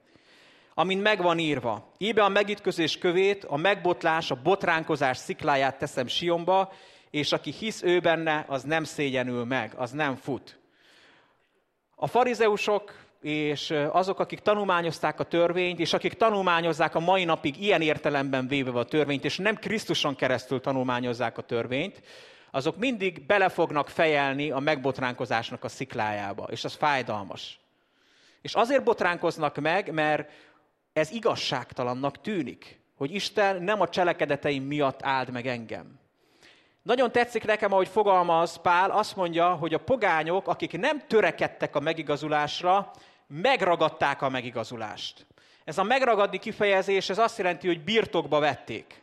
amin megvan írva. Íbe a megütközés kövét, a megbotlás, a botránkozás szikláját teszem Sionba, és aki hisz ő benne, az nem szégyenül meg, az nem fut. A farizeusok és azok, akik tanulmányozták a törvényt, és akik tanulmányozzák a mai napig ilyen értelemben véve a törvényt, és nem Krisztuson keresztül tanulmányozzák a törvényt, azok mindig bele fognak fejelni a megbotránkozásnak a sziklájába, és az fájdalmas. És azért botránkoznak meg, mert ez igazságtalannak tűnik, hogy Isten nem a cselekedeteim miatt áld meg engem. Nagyon tetszik nekem, ahogy fogalmaz Pál, azt mondja, hogy a pogányok, akik nem törekedtek a megigazulásra, megragadták a megigazulást. Ez a megragadni kifejezés, ez azt jelenti, hogy birtokba vették.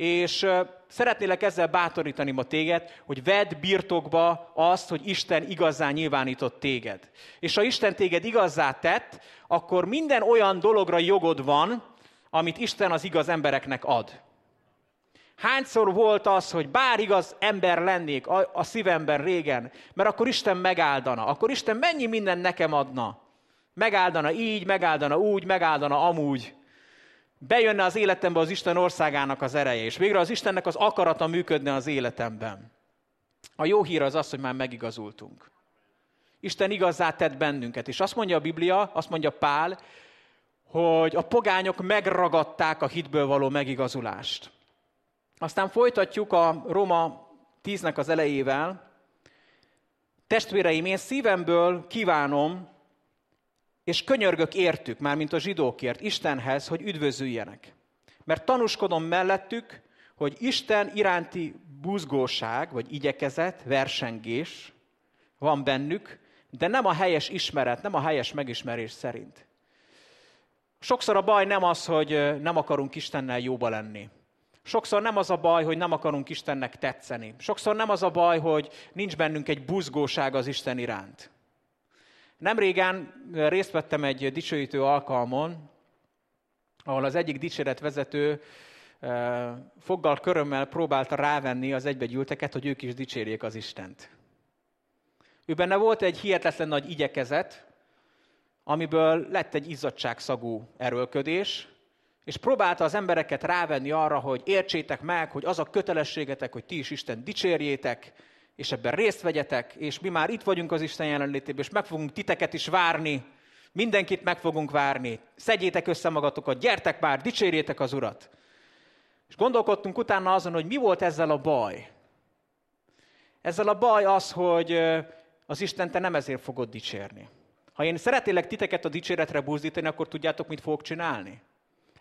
És szeretnélek ezzel bátorítani ma téged, hogy vedd birtokba azt, hogy Isten igazán nyilvánított téged. És ha Isten téged igazzá tett, akkor minden olyan dologra jogod van, amit Isten az igaz embereknek ad. Hányszor volt az, hogy bár igaz ember lennék a, a szívemben régen, mert akkor Isten megáldana, akkor Isten mennyi minden nekem adna. Megáldana így, megáldana úgy, megáldana amúgy. Bejönne az életembe az Isten országának az ereje, és végre az Istennek az akarata működne az életemben. A jó hír az az, hogy már megigazultunk. Isten igazá tett bennünket. És azt mondja a Biblia, azt mondja Pál, hogy a pogányok megragadták a hitből való megigazulást. Aztán folytatjuk a Roma 10-nek az elejével. Testvéreim, én szívemből kívánom, és könyörgök értük, már mint a zsidókért, Istenhez, hogy üdvözüljenek. Mert tanúskodom mellettük, hogy Isten iránti buzgóság, vagy igyekezet, versengés van bennük, de nem a helyes ismeret, nem a helyes megismerés szerint. Sokszor a baj nem az, hogy nem akarunk Istennel jóba lenni. Sokszor nem az a baj, hogy nem akarunk Istennek tetszeni. Sokszor nem az a baj, hogy nincs bennünk egy buzgóság az Isten iránt. Nem régen részt vettem egy dicsőítő alkalmon, ahol az egyik dicséretvezető foggal körömmel próbálta rávenni az egybegyűlteket, hogy ők is dicsérjék az Istent. Ő benne volt egy hihetetlen nagy igyekezet, amiből lett egy izzadságszagú erőlködés, és próbálta az embereket rávenni arra, hogy értsétek meg, hogy az a kötelességetek, hogy ti is Isten dicsérjétek, és ebben részt vegyetek, és mi már itt vagyunk az Isten jelenlétében, és meg fogunk titeket is várni, mindenkit meg fogunk várni. Szedjétek össze magatokat, gyertek már, dicsérjétek az Urat. És gondolkodtunk utána azon, hogy mi volt ezzel a baj. Ezzel a baj az, hogy az Isten te nem ezért fogod dicsérni. Ha én szeretélek titeket a dicséretre buzdítani, akkor tudjátok, mit fogok csinálni?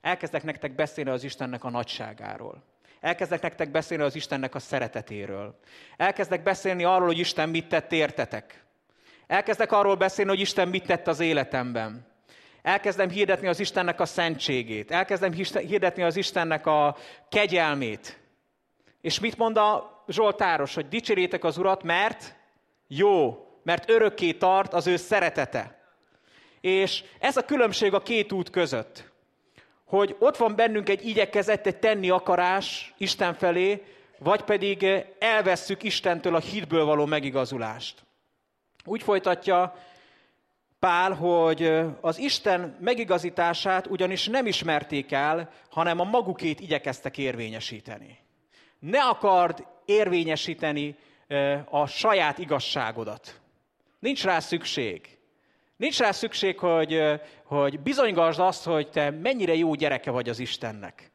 Elkezdek nektek beszélni az Istennek a nagyságáról. Elkezdek nektek beszélni az Istennek a szeretetéről. Elkezdek beszélni arról, hogy Isten mit tett értetek. Elkezdek arról beszélni, hogy Isten mit tett az életemben. Elkezdem hirdetni az Istennek a szentségét. Elkezdem hirdetni az Istennek a kegyelmét. És mit mond a Zsoltáros, hogy dicsérjétek az Urat, mert jó, mert örökké tart az ő szeretete. És ez a különbség a két út között hogy ott van bennünk egy igyekezet, egy tenni akarás Isten felé, vagy pedig elvesszük Istentől a hitből való megigazulást. Úgy folytatja Pál, hogy az Isten megigazítását ugyanis nem ismerték el, hanem a magukét igyekeztek érvényesíteni. Ne akard érvényesíteni a saját igazságodat. Nincs rá szükség. Nincs rá szükség, hogy, hogy bizonygasd azt, hogy te mennyire jó gyereke vagy az Istennek.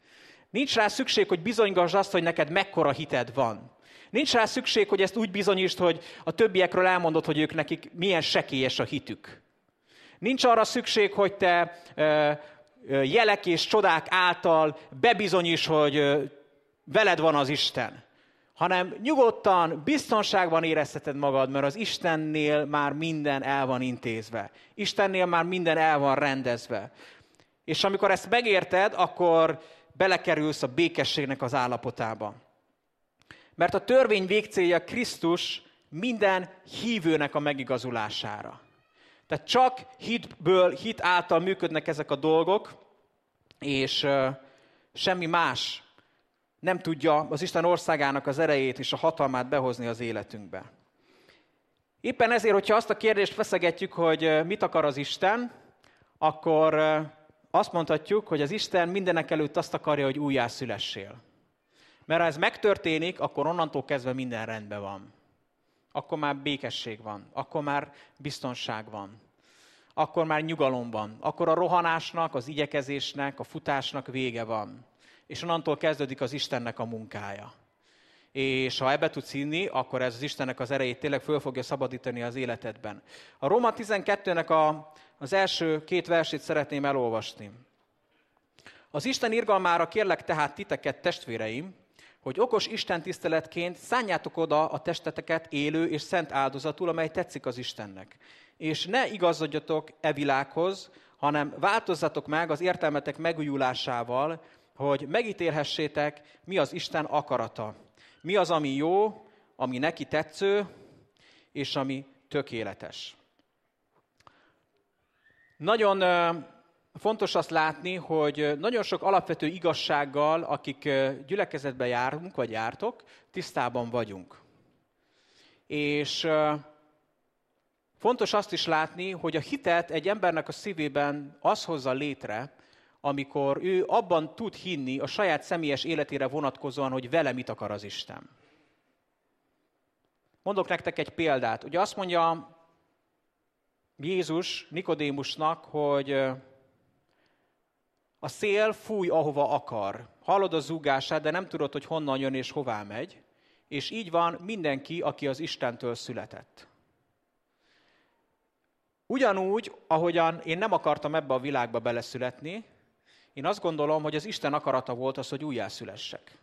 Nincs rá szükség, hogy bizonygasd azt, hogy neked mekkora hited van. Nincs rá szükség, hogy ezt úgy bizonyítsd, hogy a többiekről elmondod, hogy ők nekik milyen sekélyes a hitük. Nincs arra szükség, hogy te jelek és csodák által bebizonyíts, hogy veled van az Isten hanem nyugodtan, biztonságban érezheted magad, mert az Istennél már minden el van intézve. Istennél már minden el van rendezve. És amikor ezt megérted, akkor belekerülsz a békességnek az állapotába. Mert a törvény végcélja Krisztus minden hívőnek a megigazulására. Tehát csak hitből, hit által működnek ezek a dolgok, és uh, semmi más nem tudja az Isten országának az erejét és a hatalmát behozni az életünkbe. Éppen ezért, hogyha azt a kérdést feszegetjük, hogy mit akar az Isten, akkor azt mondhatjuk, hogy az Isten mindenek előtt azt akarja, hogy újjászülessél. Mert ha ez megtörténik, akkor onnantól kezdve minden rendben van. Akkor már békesség van, akkor már biztonság van, akkor már nyugalom van, akkor a rohanásnak, az igyekezésnek, a futásnak vége van és onnantól kezdődik az Istennek a munkája. És ha ebbe tudsz hinni, akkor ez az Istennek az erejét tényleg föl fogja szabadítani az életedben. A Róma 12-nek a, az első két versét szeretném elolvasni. Az Isten irgalmára kérlek tehát titeket, testvéreim, hogy okos Isten tiszteletként szánjátok oda a testeteket élő és szent áldozatul, amely tetszik az Istennek. És ne igazodjatok e világhoz, hanem változzatok meg az értelmetek megújulásával, hogy megítélhessétek, mi az Isten akarata. Mi az, ami jó, ami neki tetsző, és ami tökéletes. Nagyon fontos azt látni, hogy nagyon sok alapvető igazsággal, akik gyülekezetben járunk, vagy jártok, tisztában vagyunk. És fontos azt is látni, hogy a hitet egy embernek a szívében az hozza létre, amikor ő abban tud hinni a saját személyes életére vonatkozóan, hogy vele mit akar az Isten. Mondok nektek egy példát. Ugye azt mondja Jézus Nikodémusnak, hogy a szél fúj, ahova akar. Hallod a zúgását, de nem tudod, hogy honnan jön és hová megy. És így van mindenki, aki az Istentől született. Ugyanúgy, ahogyan én nem akartam ebbe a világba beleszületni, én azt gondolom, hogy az Isten akarata volt az, hogy újjászülessek.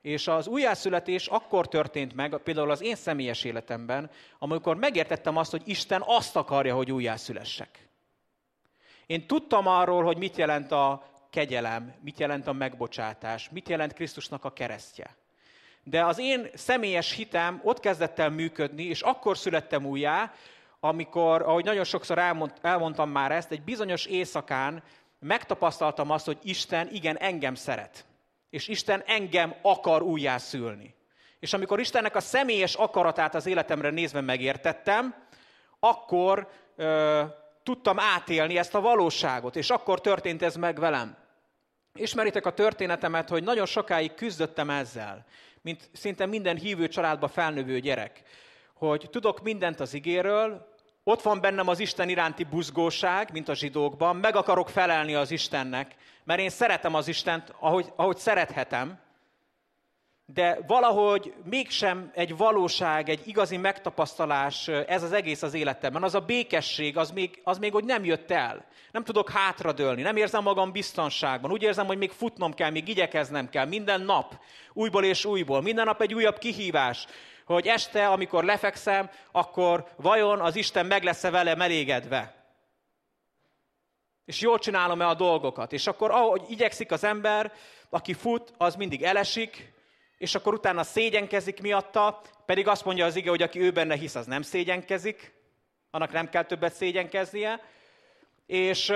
És az újjászületés akkor történt meg, például az én személyes életemben, amikor megértettem azt, hogy Isten azt akarja, hogy újjászülessek. Én tudtam arról, hogy mit jelent a kegyelem, mit jelent a megbocsátás, mit jelent Krisztusnak a keresztje. De az én személyes hitem ott kezdett el működni, és akkor születtem újjá, amikor, ahogy nagyon sokszor elmond, elmondtam már ezt, egy bizonyos éjszakán megtapasztaltam azt, hogy Isten igen engem szeret. És Isten engem akar újjászülni. És amikor Istennek a személyes akaratát az életemre nézve megértettem, akkor ö, tudtam átélni ezt a valóságot, és akkor történt ez meg velem. Ismeritek a történetemet, hogy nagyon sokáig küzdöttem ezzel, mint szinte minden hívő családba felnövő gyerek, hogy tudok mindent az igéről, ott van bennem az Isten iránti buzgóság, mint a zsidókban, meg akarok felelni az Istennek, mert én szeretem az Istent, ahogy, ahogy szerethetem, de valahogy mégsem egy valóság, egy igazi megtapasztalás ez az egész az életemben. Az a békesség, az még, az még hogy nem jött el. Nem tudok hátradőlni, nem érzem magam biztonságban. Úgy érzem, hogy még futnom kell, még igyekeznem kell. Minden nap, újból és újból. Minden nap egy újabb kihívás hogy este, amikor lefekszem, akkor vajon az Isten meg lesz-e velem elégedve? És jól csinálom-e a dolgokat? És akkor ahogy igyekszik az ember, aki fut, az mindig elesik, és akkor utána szégyenkezik miatta, pedig azt mondja az ige, hogy aki ő benne hisz, az nem szégyenkezik, annak nem kell többet szégyenkeznie. És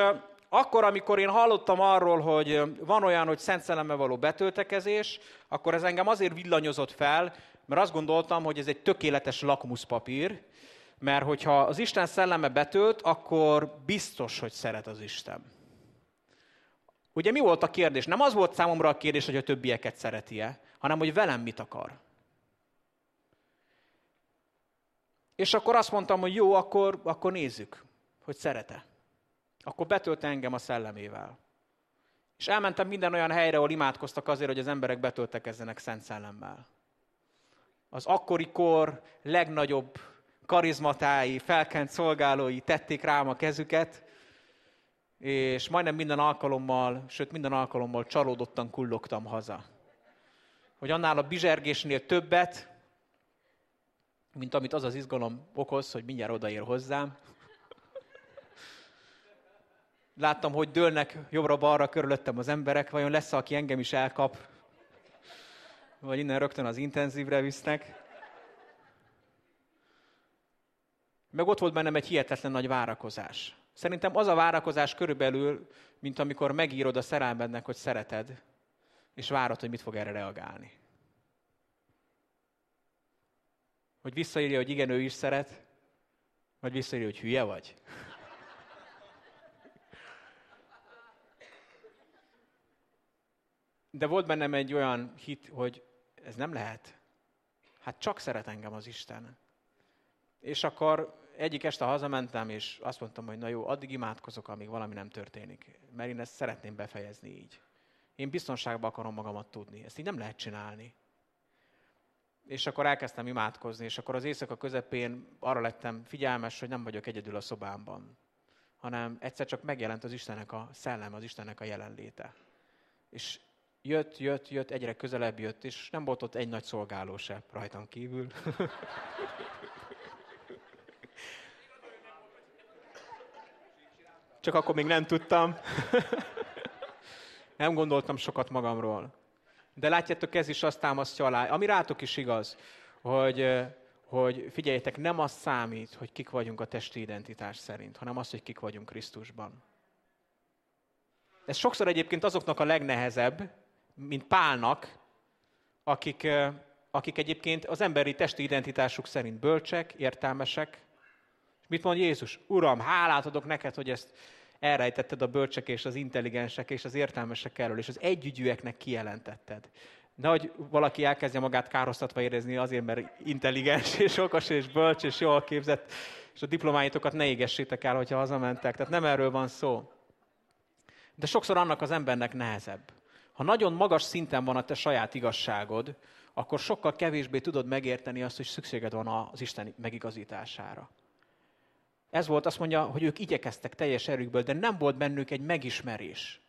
akkor, amikor én hallottam arról, hogy van olyan, hogy Szent Szellemmel való betöltekezés, akkor ez engem azért villanyozott fel, mert azt gondoltam, hogy ez egy tökéletes lakmuszpapír, mert hogyha az Isten szelleme betölt, akkor biztos, hogy szeret az Isten. Ugye mi volt a kérdés? Nem az volt számomra a kérdés, hogy a többieket szereti-e, hanem hogy velem mit akar. És akkor azt mondtam, hogy jó, akkor, akkor nézzük, hogy szerete. Akkor betölte engem a szellemével. És elmentem minden olyan helyre, ahol imádkoztak azért, hogy az emberek betöltekezzenek Szent Szellemmel az akkori kor legnagyobb karizmatái, felkent szolgálói tették rám a kezüket, és majdnem minden alkalommal, sőt minden alkalommal csalódottan kullogtam haza. Hogy annál a bizsergésnél többet, mint amit az az izgalom okoz, hogy mindjárt odaér hozzám. Láttam, hogy dőlnek jobbra-balra körülöttem az emberek, vajon lesz, aki engem is elkap, vagy innen rögtön az intenzívre visznek. Meg ott volt bennem egy hihetetlen nagy várakozás. Szerintem az a várakozás körülbelül, mint amikor megírod a szerelmednek, hogy szereted, és várod, hogy mit fog erre reagálni. Hogy visszaírja, hogy igen, ő is szeret, vagy visszaírja, hogy hülye vagy. De volt bennem egy olyan hit, hogy ez nem lehet. Hát csak szeret engem az Isten. És akkor egyik este hazamentem, és azt mondtam, hogy na jó, addig imádkozok, amíg valami nem történik. Mert én ezt szeretném befejezni így. Én biztonságban akarom magamat tudni. Ezt így nem lehet csinálni. És akkor elkezdtem imádkozni, és akkor az éjszaka közepén arra lettem figyelmes, hogy nem vagyok egyedül a szobámban, hanem egyszer csak megjelent az Istennek a szellem, az Istennek a jelenléte. És jött, jött, jött, egyre közelebb jött, és nem volt ott egy nagy szolgáló se rajtam kívül. Csak akkor még nem tudtam. nem gondoltam sokat magamról. De látjátok, ez is azt támasztja alá, ami rátok is igaz, hogy, hogy figyeljetek, nem az számít, hogy kik vagyunk a testi identitás szerint, hanem az, hogy kik vagyunk Krisztusban. Ez sokszor egyébként azoknak a legnehezebb, mint Pálnak, akik, akik egyébként az emberi testi identitásuk szerint bölcsek, értelmesek, Mit mond Jézus? Uram, hálát adok neked, hogy ezt elrejtetted a bölcsek és az intelligensek és az értelmesek elől, és az együgyűeknek kijelentetted. Nehogy valaki elkezdje magát károsztatva érezni azért, mert intelligens és okos és bölcs és jól képzett, és a diplomáitokat ne égessétek el, hogyha hazamentek. Tehát nem erről van szó. De sokszor annak az embernek nehezebb. Ha nagyon magas szinten van a te saját igazságod, akkor sokkal kevésbé tudod megérteni azt, hogy szükséged van az Isten megigazítására. Ez volt, azt mondja, hogy ők igyekeztek teljes erőkből, de nem volt bennük egy megismerés.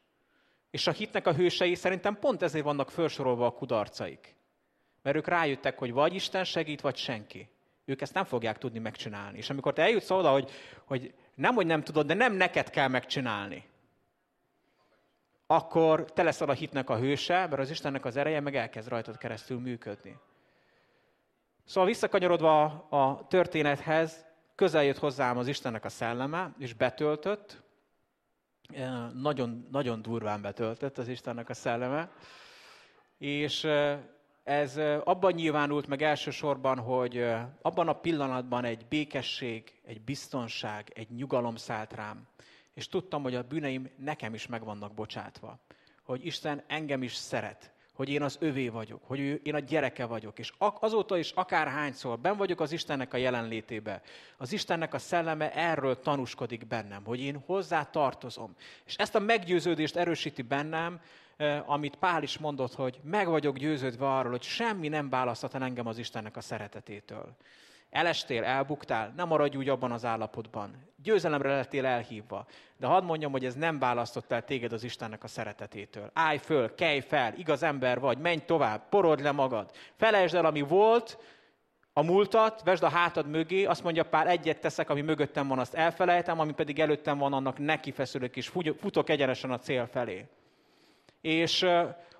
És a hitnek a hősei szerintem pont ezért vannak felsorolva a kudarcaik. Mert ők rájöttek, hogy vagy Isten segít, vagy senki. Ők ezt nem fogják tudni megcsinálni. És amikor te eljutsz oda, hogy, hogy nem, hogy nem tudod, de nem neked kell megcsinálni, akkor te leszel a hitnek a hőse, mert az Istennek az ereje meg elkezd rajtad keresztül működni. Szóval visszakanyarodva a történethez, közel jött hozzám az Istennek a szelleme, és betöltött, nagyon, nagyon durván betöltött az Istennek a szelleme, és ez abban nyilvánult meg elsősorban, hogy abban a pillanatban egy békesség, egy biztonság, egy nyugalom szállt rám, és tudtam, hogy a bűneim nekem is meg vannak bocsátva. Hogy Isten engem is szeret, hogy én az övé vagyok, hogy én a gyereke vagyok, és azóta is akárhányszor ben vagyok az Istennek a jelenlétébe, az Istennek a szelleme erről tanúskodik bennem, hogy én hozzá tartozom. És ezt a meggyőződést erősíti bennem, amit Pál is mondott, hogy meg vagyok győződve arról, hogy semmi nem választhat el engem az Istennek a szeretetétől. Elestél, elbuktál, nem maradj úgy abban az állapotban. Győzelemre lettél elhívva. De hadd mondjam, hogy ez nem választott el téged az Istennek a szeretetétől. Állj föl, kelj fel, igaz ember vagy, menj tovább, porod le magad. Felejtsd el, ami volt, a múltat, vesd a hátad mögé, azt mondja pár egyet teszek, ami mögöttem van, azt elfelejtem, ami pedig előttem van, annak neki feszülök, és futok egyenesen a cél felé. És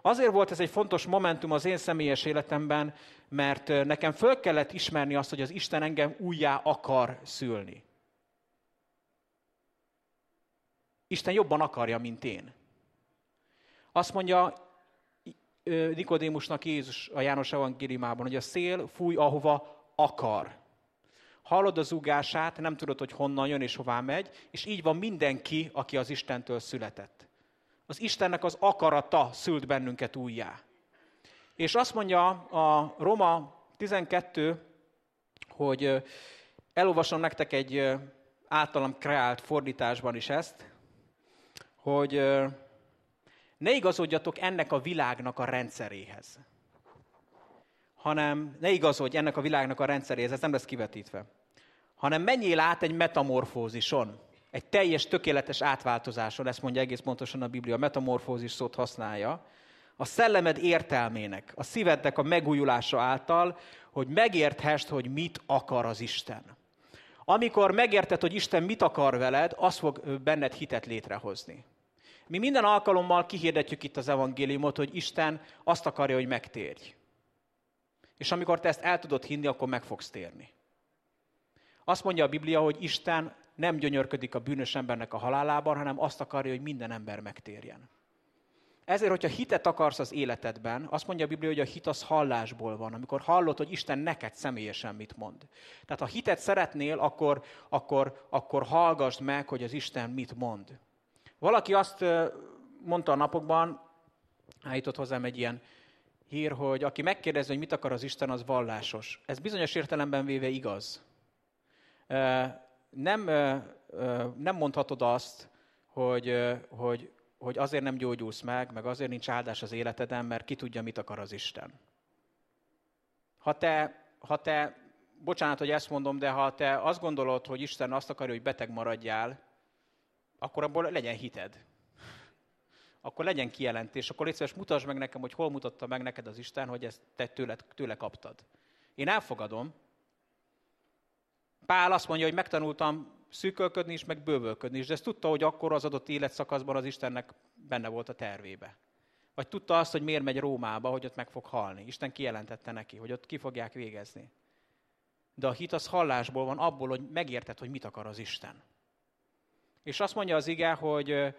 azért volt ez egy fontos momentum az én személyes életemben, mert nekem föl kellett ismerni azt, hogy az Isten engem újjá akar szülni. Isten jobban akarja, mint én. Azt mondja Nikodémusnak Jézus a János evangéliumában, hogy a szél fúj, ahova akar. Hallod az ugását, nem tudod, hogy honnan jön és hová megy, és így van mindenki, aki az Istentől született. Az Istennek az akarata szült bennünket újjá. És azt mondja a Roma 12, hogy elolvasom nektek egy általam kreált fordításban is ezt, hogy ne igazodjatok ennek a világnak a rendszeréhez, hanem ne igazodj ennek a világnak a rendszeréhez, ez nem lesz kivetítve, hanem menjél át egy metamorfózison, egy teljes, tökéletes átváltozáson, ezt mondja egész pontosan a Biblia, a metamorfózis szót használja, a szellemed értelmének, a szívednek a megújulása által, hogy megérthest, hogy mit akar az Isten. Amikor megérted, hogy Isten mit akar veled, az fog benned hitet létrehozni. Mi minden alkalommal kihirdetjük itt az evangéliumot, hogy Isten azt akarja, hogy megtérj. És amikor te ezt el tudod hinni, akkor meg fogsz térni. Azt mondja a Biblia, hogy Isten nem gyönyörködik a bűnös embernek a halálában, hanem azt akarja, hogy minden ember megtérjen. Ezért, hogyha hitet akarsz az életedben, azt mondja a Biblia, hogy a hit az hallásból van, amikor hallod, hogy Isten neked személyesen mit mond. Tehát ha hitet szeretnél, akkor, akkor, akkor hallgassd meg, hogy az Isten mit mond. Valaki azt mondta a napokban, állított hozzám egy ilyen hír, hogy aki megkérdezi, hogy mit akar az Isten, az vallásos. Ez bizonyos értelemben véve igaz. Nem, nem mondhatod azt, hogy, hogy hogy azért nem gyógyulsz meg, meg azért nincs áldás az életeden, mert ki tudja, mit akar az Isten. Ha te, ha te, bocsánat, hogy ezt mondom, de ha te azt gondolod, hogy Isten azt akarja, hogy beteg maradjál, akkor abból legyen hited. Akkor legyen kijelentés, akkor légy szíves, mutasd meg nekem, hogy hol mutatta meg neked az Isten, hogy ezt te tőle, tőle kaptad. Én elfogadom. Pál azt mondja, hogy megtanultam szűkölködni is, meg bővölködni is. De ezt tudta, hogy akkor az adott életszakaszban az Istennek benne volt a tervébe. Vagy tudta azt, hogy miért megy Rómába, hogy ott meg fog halni. Isten kijelentette neki, hogy ott ki fogják végezni. De a hit az hallásból van, abból, hogy megérted, hogy mit akar az Isten. És azt mondja az ige, hogy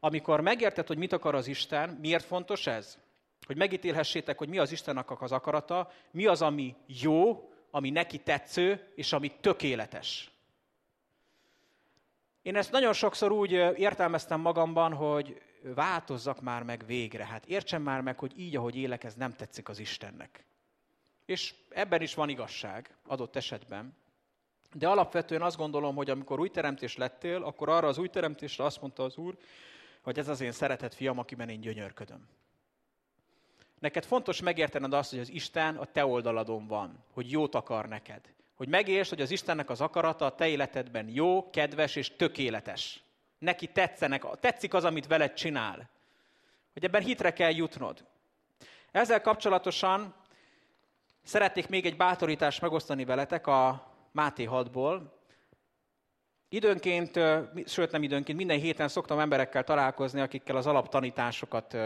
amikor megérted, hogy mit akar az Isten, miért fontos ez? Hogy megítélhessétek, hogy mi az Istennek az akarata, mi az, ami jó, ami neki tetsző, és ami tökéletes. Én ezt nagyon sokszor úgy értelmeztem magamban, hogy változzak már meg végre. Hát értsem már meg, hogy így, ahogy élek, ez nem tetszik az Istennek. És ebben is van igazság, adott esetben. De alapvetően azt gondolom, hogy amikor új teremtés lettél, akkor arra az új teremtésre azt mondta az Úr, hogy ez az én szeretett fiam, akiben én gyönyörködöm. Neked fontos megértened azt, hogy az Isten a te oldaladon van, hogy jót akar neked. Hogy megértsd, hogy az Istennek az akarata a te életedben jó, kedves és tökéletes. Neki tetszenek, tetszik az, amit veled csinál. Hogy ebben hitre kell jutnod. Ezzel kapcsolatosan szeretnék még egy bátorítást megosztani veletek a Máté 6-ból. Időnként, sőt nem időnként, minden héten szoktam emberekkel találkozni, akikkel az alaptanításokat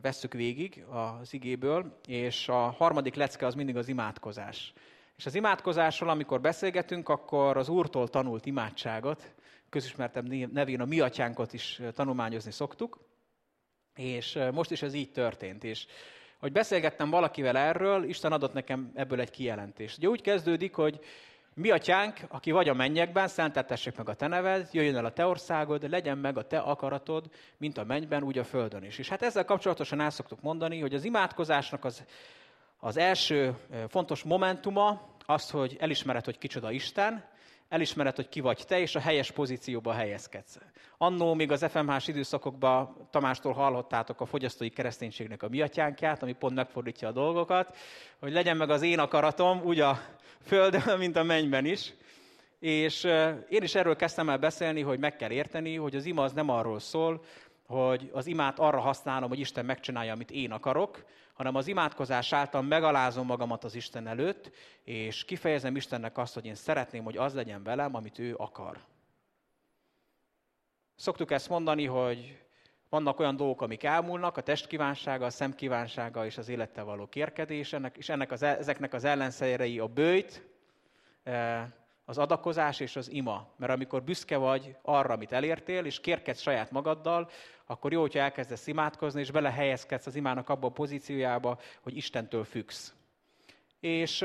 vesszük végig az igéből, és a harmadik lecke az mindig az imádkozás. És az imádkozásról, amikor beszélgetünk, akkor az Úrtól tanult imádságot, közismertem nevén a mi atyánkot is tanulmányozni szoktuk, és most is ez így történt. És hogy beszélgettem valakivel erről, Isten adott nekem ebből egy kijelentést. Ugye úgy kezdődik, hogy mi atyánk, aki vagy a mennyekben, szenteltessék meg a te neved, jöjjön el a te országod, legyen meg a te akaratod, mint a mennyben, úgy a földön is. És hát ezzel kapcsolatosan el szoktuk mondani, hogy az imádkozásnak az, az első fontos momentuma az, hogy elismered, hogy kicsoda Isten, elismered, hogy ki vagy te, és a helyes pozícióba helyezkedsz. Annó még az FMH-s időszakokban Tamástól hallhattátok a fogyasztói kereszténységnek a miatyánkját, ami pont megfordítja a dolgokat, hogy legyen meg az én akaratom, úgy a földön, mint a mennyben is. És én is erről kezdtem el beszélni, hogy meg kell érteni, hogy az ima az nem arról szól, hogy az imát arra használom, hogy Isten megcsinálja, amit én akarok, hanem az imádkozás által megalázom magamat az Isten előtt, és kifejezem Istennek azt, hogy én szeretném, hogy az legyen velem, amit ő akar. Szoktuk ezt mondani, hogy vannak olyan dolgok, amik elmúlnak, a testkívánsága, a szemkívánsága és az élettel való kérkedés, ennek, és ennek az, e, ezeknek az ellenszerei a bőjt, e, az adakozás és az ima. Mert amikor büszke vagy arra, amit elértél, és kérkedsz saját magaddal, akkor jó, hogyha elkezdesz imádkozni, és belehelyezkedsz az imának abba a pozíciójába, hogy Istentől függsz. És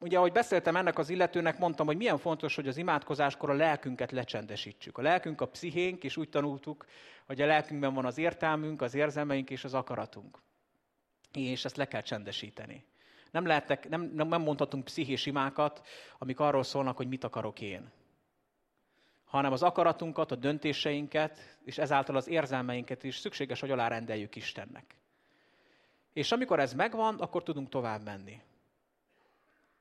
ugye, ahogy beszéltem ennek az illetőnek, mondtam, hogy milyen fontos, hogy az imádkozáskor a lelkünket lecsendesítsük. A lelkünk a pszichénk, és úgy tanultuk, hogy a lelkünkben van az értelmünk, az érzelmeink és az akaratunk. És ezt le kell csendesíteni. Nem, lehetek, nem, nem mondhatunk pszichés imákat, amik arról szólnak, hogy mit akarok én. Hanem az akaratunkat, a döntéseinket, és ezáltal az érzelmeinket is szükséges, hogy alárendeljük Istennek. És amikor ez megvan, akkor tudunk tovább menni.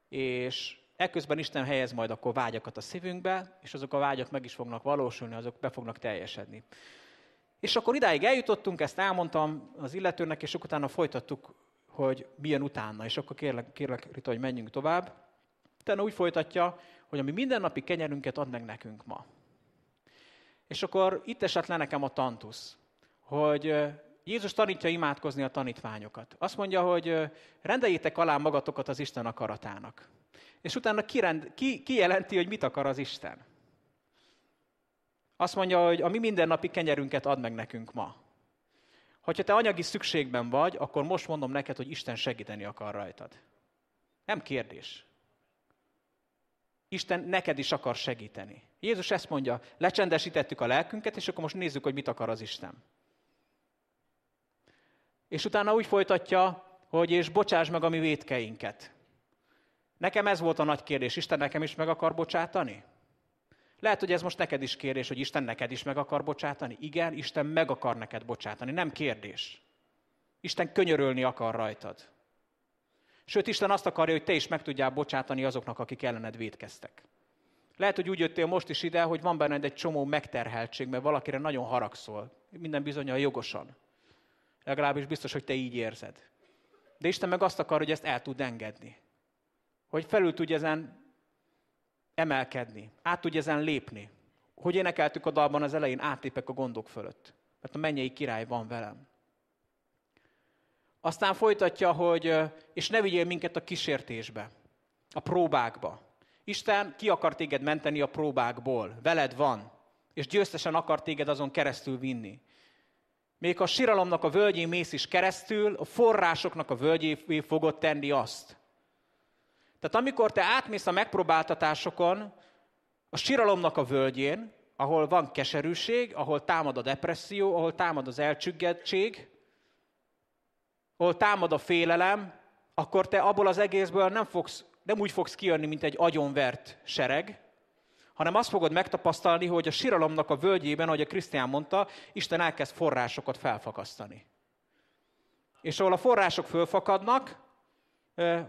És ekközben Isten helyez majd akkor vágyakat a szívünkbe, és azok a vágyak meg is fognak valósulni, azok be fognak teljesedni. És akkor idáig eljutottunk, ezt elmondtam az illetőnek, és utána folytattuk hogy milyen utána, és akkor kérlek, kérlek Rita, hogy menjünk tovább. Utána úgy folytatja, hogy ami mindennapi kenyerünket ad meg nekünk ma. És akkor itt esett le nekem a tantusz, hogy Jézus tanítja imádkozni a tanítványokat. Azt mondja, hogy rendeljétek alá magatokat az Isten akaratának. És utána kirend, ki, kijelenti, hogy mit akar az Isten. Azt mondja, hogy a mi mindennapi kenyerünket ad meg nekünk ma. Hogyha te anyagi szükségben vagy, akkor most mondom neked, hogy Isten segíteni akar rajtad. Nem kérdés. Isten neked is akar segíteni. Jézus ezt mondja, lecsendesítettük a lelkünket, és akkor most nézzük, hogy mit akar az Isten. És utána úgy folytatja, hogy és bocsáss meg a mi vétkeinket. Nekem ez volt a nagy kérdés, Isten nekem is meg akar bocsátani? Lehet, hogy ez most neked is kérdés, hogy Isten neked is meg akar bocsátani. Igen, Isten meg akar neked bocsátani, nem kérdés. Isten könyörölni akar rajtad. Sőt, Isten azt akarja, hogy te is meg tudjál bocsátani azoknak, akik ellened védkeztek. Lehet, hogy úgy jöttél most is ide, hogy van benned egy csomó megterheltség, mert valakire nagyon haragszol. Minden bizonyal jogosan. Legalábbis biztos, hogy te így érzed. De Isten meg azt akar, hogy ezt el tud engedni. Hogy felül tudj ezen emelkedni, át tudj ezen lépni. Hogy énekeltük a dalban az elején, átlépek a gondok fölött, mert a mennyei király van velem. Aztán folytatja, hogy és ne vigyél minket a kísértésbe, a próbákba. Isten ki akar téged menteni a próbákból, veled van, és győztesen akar téged azon keresztül vinni. Még a síralomnak a völgyén mész is keresztül, a forrásoknak a völgyé fogod tenni azt. Tehát amikor te átmész a megpróbáltatásokon, a síralomnak a völgyén, ahol van keserűség, ahol támad a depresszió, ahol támad az elcsüggettség, ahol támad a félelem, akkor te abból az egészből nem, fogsz, nem úgy fogsz kijönni, mint egy agyonvert sereg, hanem azt fogod megtapasztalni, hogy a síralomnak a völgyében, ahogy a Krisztián mondta, Isten elkezd forrásokat felfakasztani. És ahol a források fölfakadnak,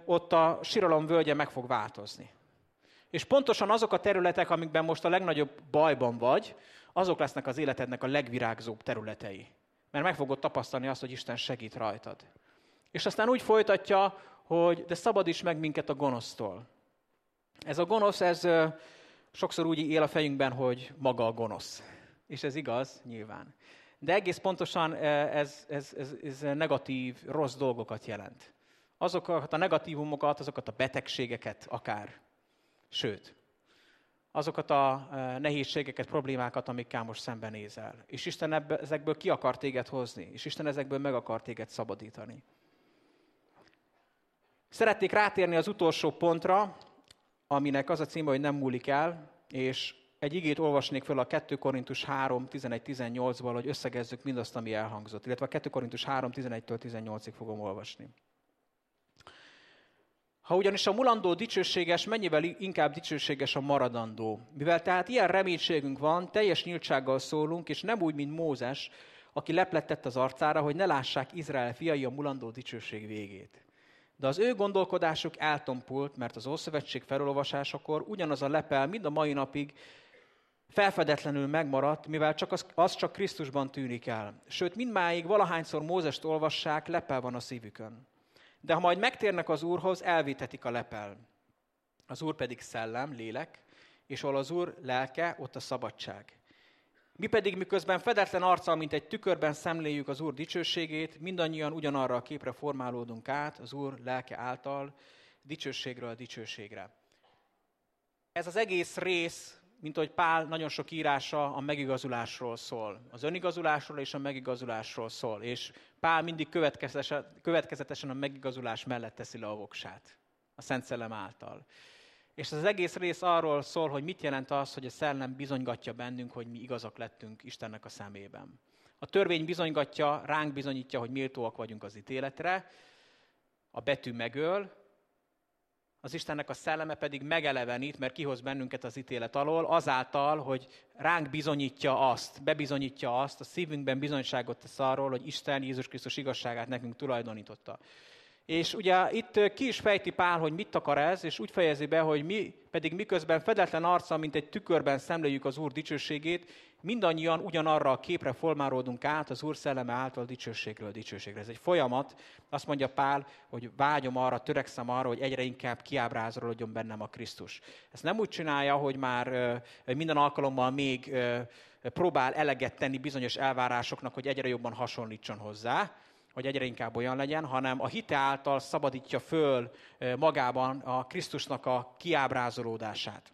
ott a síralom völgye meg fog változni. És pontosan azok a területek, amikben most a legnagyobb bajban vagy, azok lesznek az életednek a legvirágzóbb területei. Mert meg fogod tapasztalni azt, hogy Isten segít rajtad. És aztán úgy folytatja, hogy de szabadíts meg minket a gonosztól. Ez a gonosz, ez sokszor úgy él a fejünkben, hogy maga a gonosz. És ez igaz, nyilván. De egész pontosan ez, ez, ez, ez negatív, rossz dolgokat jelent. Azokat a negatívumokat, azokat a betegségeket akár. Sőt, azokat a nehézségeket, problémákat, amikkel most szembenézel. És Isten ebbe, ezekből ki akar téged hozni, és Isten ezekből meg akar téged szabadítani. Szeretnék rátérni az utolsó pontra, aminek az a címe, hogy nem múlik el, és egy igét olvasnék föl a 2 Korintus 3, 11-18-val, hogy összegezzük mindazt, ami elhangzott. Illetve a 2 Korintus 3, 11-től 18-ig fogom olvasni. Ha ugyanis a mulandó dicsőséges, mennyivel inkább dicsőséges a maradandó. Mivel tehát ilyen reménységünk van, teljes nyíltsággal szólunk, és nem úgy, mint Mózes, aki leplettett az arcára, hogy ne lássák Izrael fiai a mulandó dicsőség végét. De az ő gondolkodásuk eltompult, mert az Ószövetség felolvasásakor ugyanaz a lepel mind a mai napig felfedetlenül megmaradt, mivel csak az, az csak Krisztusban tűnik el. Sőt, mindmáig valahányszor Mózest olvassák, lepel van a szívükön. De ha majd megtérnek az Úrhoz, elvétetik a lepel. Az Úr pedig szellem, lélek, és ahol az Úr lelke, ott a szabadság. Mi pedig miközben fedetlen arccal, mint egy tükörben szemléljük az Úr dicsőségét, mindannyian ugyanarra a képre formálódunk át az Úr lelke által, dicsőségről a dicsőségre. Ez az egész rész, mint ahogy Pál nagyon sok írása a megigazulásról szól. Az önigazulásról és a megigazulásról szól. És Pál mindig következetesen, a megigazulás mellett teszi le a voksát. A Szent Szellem által. És az egész rész arról szól, hogy mit jelent az, hogy a szellem bizonygatja bennünk, hogy mi igazak lettünk Istennek a szemében. A törvény bizonygatja, ránk bizonyítja, hogy méltóak vagyunk az ítéletre, a betű megöl, az Istennek a szelleme pedig megelevenít, mert kihoz bennünket az ítélet alól, azáltal, hogy ránk bizonyítja azt, bebizonyítja azt, a szívünkben bizonyságot tesz arról, hogy Isten Jézus Krisztus igazságát nekünk tulajdonította. És ugye itt ki is fejti Pál, hogy mit akar ez, és úgy fejezi be, hogy mi pedig miközben fedetlen arca, mint egy tükörben szemléljük az Úr dicsőségét, mindannyian ugyanarra a képre formálódunk át az Úr szelleme által dicsőségről dicsőségre. Ez egy folyamat, azt mondja Pál, hogy vágyom arra, törekszem arra, hogy egyre inkább kiábrázolódjon bennem a Krisztus. Ezt nem úgy csinálja, hogy már minden alkalommal még próbál eleget tenni bizonyos elvárásoknak, hogy egyre jobban hasonlítson hozzá, hogy egyre inkább olyan legyen, hanem a hite által szabadítja föl magában a Krisztusnak a kiábrázolódását.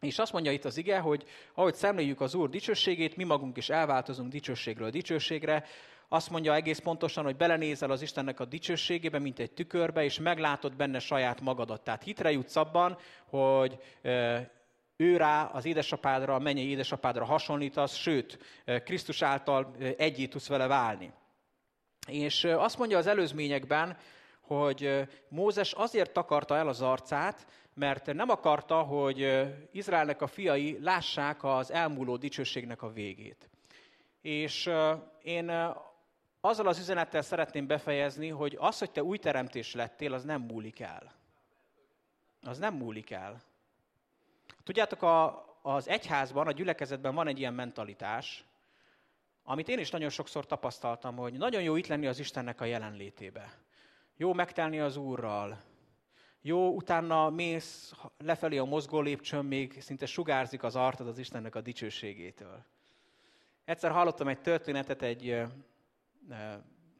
És azt mondja itt az ige, hogy ahogy szemléljük az Úr dicsőségét, mi magunk is elváltozunk dicsőségről dicsőségre, azt mondja egész pontosan, hogy belenézel az Istennek a dicsőségébe, mint egy tükörbe, és meglátod benne saját magadat. Tehát hitre jutsz abban, hogy ő rá, az édesapádra, a mennyei édesapádra hasonlítasz, sőt, Krisztus által egyé tudsz vele válni. És azt mondja az előzményekben, hogy Mózes azért takarta el az arcát, mert nem akarta, hogy Izraelnek a fiai lássák az elmúló dicsőségnek a végét. És én azzal az üzenettel szeretném befejezni, hogy az, hogy te új teremtés lettél, az nem múlik el. Az nem múlik el. Tudjátok, a, az egyházban, a gyülekezetben van egy ilyen mentalitás, amit én is nagyon sokszor tapasztaltam, hogy nagyon jó itt lenni az Istennek a jelenlétébe. Jó megtelni az Úrral. Jó, utána mész lefelé a mozgó lépcsőn, még szinte sugárzik az artad az Istennek a dicsőségétől. Egyszer hallottam egy történetet, egy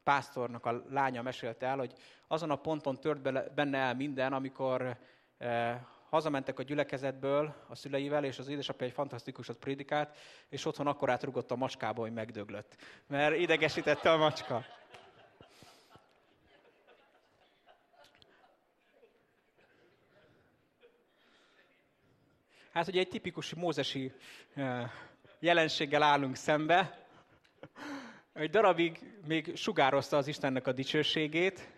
pásztornak a lánya mesélte el, hogy azon a ponton tört benne el minden, amikor hazamentek a gyülekezetből a szüleivel, és az édesapja egy fantasztikusat prédikált, és otthon akkor átrugott a macskába, hogy megdöglött. Mert idegesítette a macska. Hát ugye egy tipikus mózesi jelenséggel állunk szembe. Egy darabig még sugározta az Istennek a dicsőségét.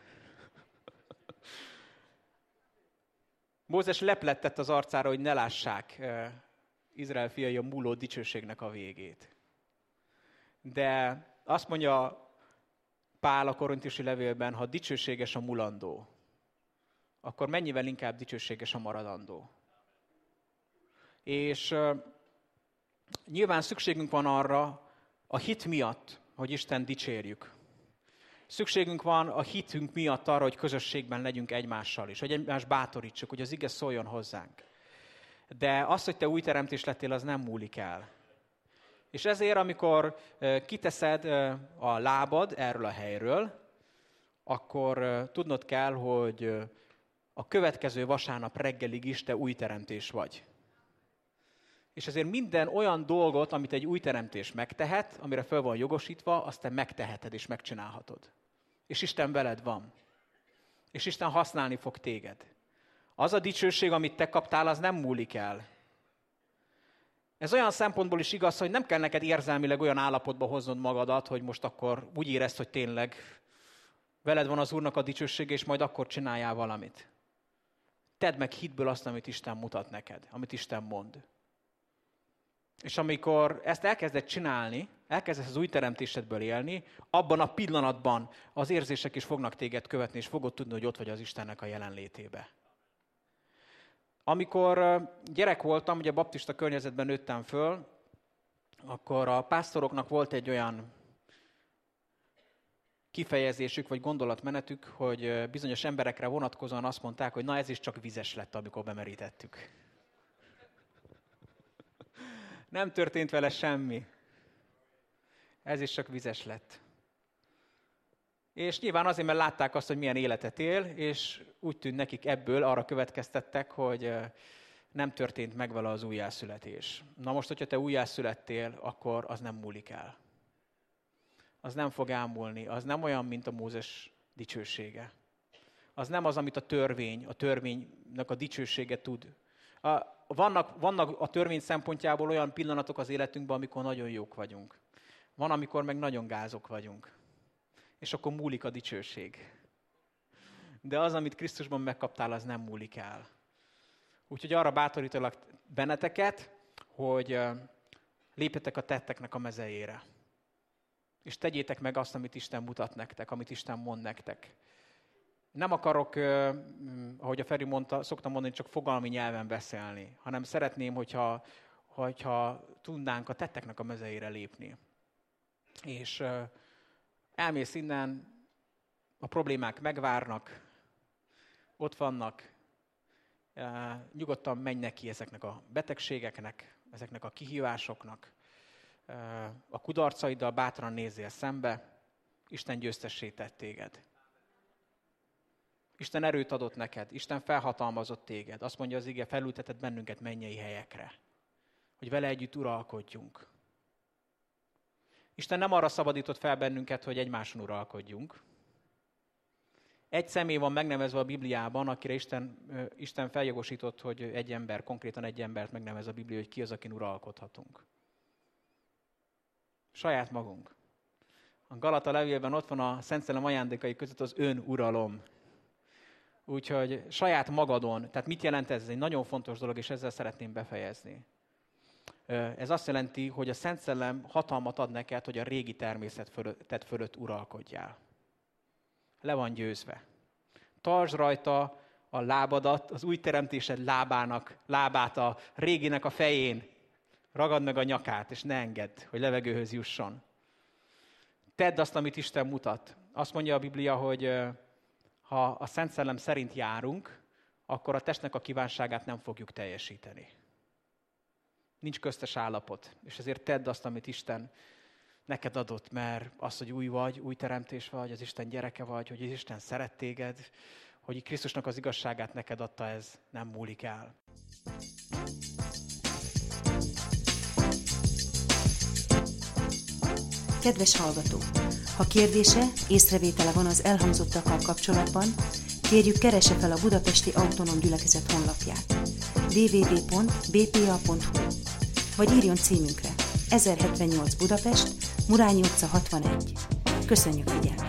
Mózes leplettett az arcára, hogy ne lássák Izrael fiai a múló dicsőségnek a végét. De azt mondja Pál a korintusi levélben, ha dicsőséges a mulandó, akkor mennyivel inkább dicsőséges a maradandó. És nyilván szükségünk van arra, a hit miatt, hogy Isten dicsérjük. Szükségünk van a hitünk miatt arra, hogy közösségben legyünk egymással is, hogy egymást bátorítsuk, hogy az ige szóljon hozzánk. De az, hogy te új teremtés lettél, az nem múlik el. És ezért, amikor kiteszed a lábad erről a helyről, akkor tudnod kell, hogy a következő vasárnap reggelig is te új teremtés vagy. És ezért minden olyan dolgot, amit egy új teremtés megtehet, amire fel van jogosítva, azt te megteheted és megcsinálhatod. És Isten veled van. És Isten használni fog téged. Az a dicsőség, amit te kaptál, az nem múlik el. Ez olyan szempontból is igaz, hogy nem kell neked érzelmileg olyan állapotba hoznod magadat, hogy most akkor úgy érezd, hogy tényleg veled van az Úrnak a dicsőség, és majd akkor csináljál valamit. Tedd meg hitből azt, amit Isten mutat neked, amit Isten mond. És amikor ezt elkezded csinálni, elkezdesz az új teremtésedből élni, abban a pillanatban az érzések is fognak téged követni, és fogod tudni, hogy ott vagy az Istennek a jelenlétébe. Amikor gyerek voltam, ugye baptista környezetben nőttem föl, akkor a pásztoroknak volt egy olyan kifejezésük vagy gondolatmenetük, hogy bizonyos emberekre vonatkozóan azt mondták, hogy na ez is csak vizes lett, amikor bemerítettük. Nem történt vele semmi. Ez is csak vizes lett. És nyilván azért, mert látták azt, hogy milyen életet él, és úgy tűnt nekik ebből, arra következtettek, hogy nem történt meg vele az újjászületés. Na most, hogyha te újjászülettél, akkor az nem múlik el. Az nem fog elmúlni. Az nem olyan, mint a Mózes dicsősége. Az nem az, amit a törvény, a törvénynek a dicsősége tud. A, vannak, vannak a törvény szempontjából olyan pillanatok az életünkben, amikor nagyon jók vagyunk. Van, amikor meg nagyon gázok vagyunk és akkor múlik a dicsőség. De az, amit Krisztusban megkaptál, az nem múlik el. Úgyhogy arra bátorítalak benneteket, hogy lépjetek a tetteknek a mezejére. És tegyétek meg azt, amit Isten mutat nektek, amit Isten mond nektek. Nem akarok, ahogy a Feri mondta, szoktam mondani, csak fogalmi nyelven beszélni, hanem szeretném, hogyha, hogyha tudnánk a tetteknek a mezeire lépni. És elmész innen, a problémák megvárnak, ott vannak, nyugodtan menj neki ezeknek a betegségeknek, ezeknek a kihívásoknak, a kudarcaiddal bátran nézzél szembe, Isten győztessé tett téged. Isten erőt adott neked, Isten felhatalmazott téged. Azt mondja az ige, felültetett bennünket mennyei helyekre, hogy vele együtt uralkodjunk. Isten nem arra szabadított fel bennünket, hogy egymáson uralkodjunk. Egy személy van megnevezve a Bibliában, akire Isten, Isten feljogosított, hogy egy ember, konkrétan egy embert megnevez a Biblia, hogy ki az, akin uralkodhatunk. Saját magunk. A Galata levélben ott van a Szent Szellem ajándékai között az ön uralom. Úgyhogy saját magadon, tehát mit jelent ez? Ez egy nagyon fontos dolog, és ezzel szeretném befejezni. Ez azt jelenti, hogy a Szent Szellem hatalmat ad neked, hogy a régi természet fölött, uralkodjál. Le van győzve. Tartsd rajta a lábadat, az új teremtésed lábának, lábát a réginek a fején. Ragad meg a nyakát, és ne engedd, hogy levegőhöz jusson. Tedd azt, amit Isten mutat. Azt mondja a Biblia, hogy ha a Szent Szellem szerint járunk, akkor a testnek a kívánságát nem fogjuk teljesíteni. Nincs köztes állapot. És ezért tedd azt, amit Isten neked adott, mert az, hogy új vagy, új teremtés vagy, az Isten gyereke vagy, hogy az Isten szeret téged, hogy Krisztusnak az igazságát neked adta, ez nem múlik el. Kedves hallgató! Ha kérdése, észrevétele van az elhangzottakkal kapcsolatban, kérjük keresse fel a Budapesti Autonóm Gyülekezet honlapját www.bpa.hu vagy írjon címünkre 1078 Budapest, Murányi utca 61. Köszönjük figyelmét!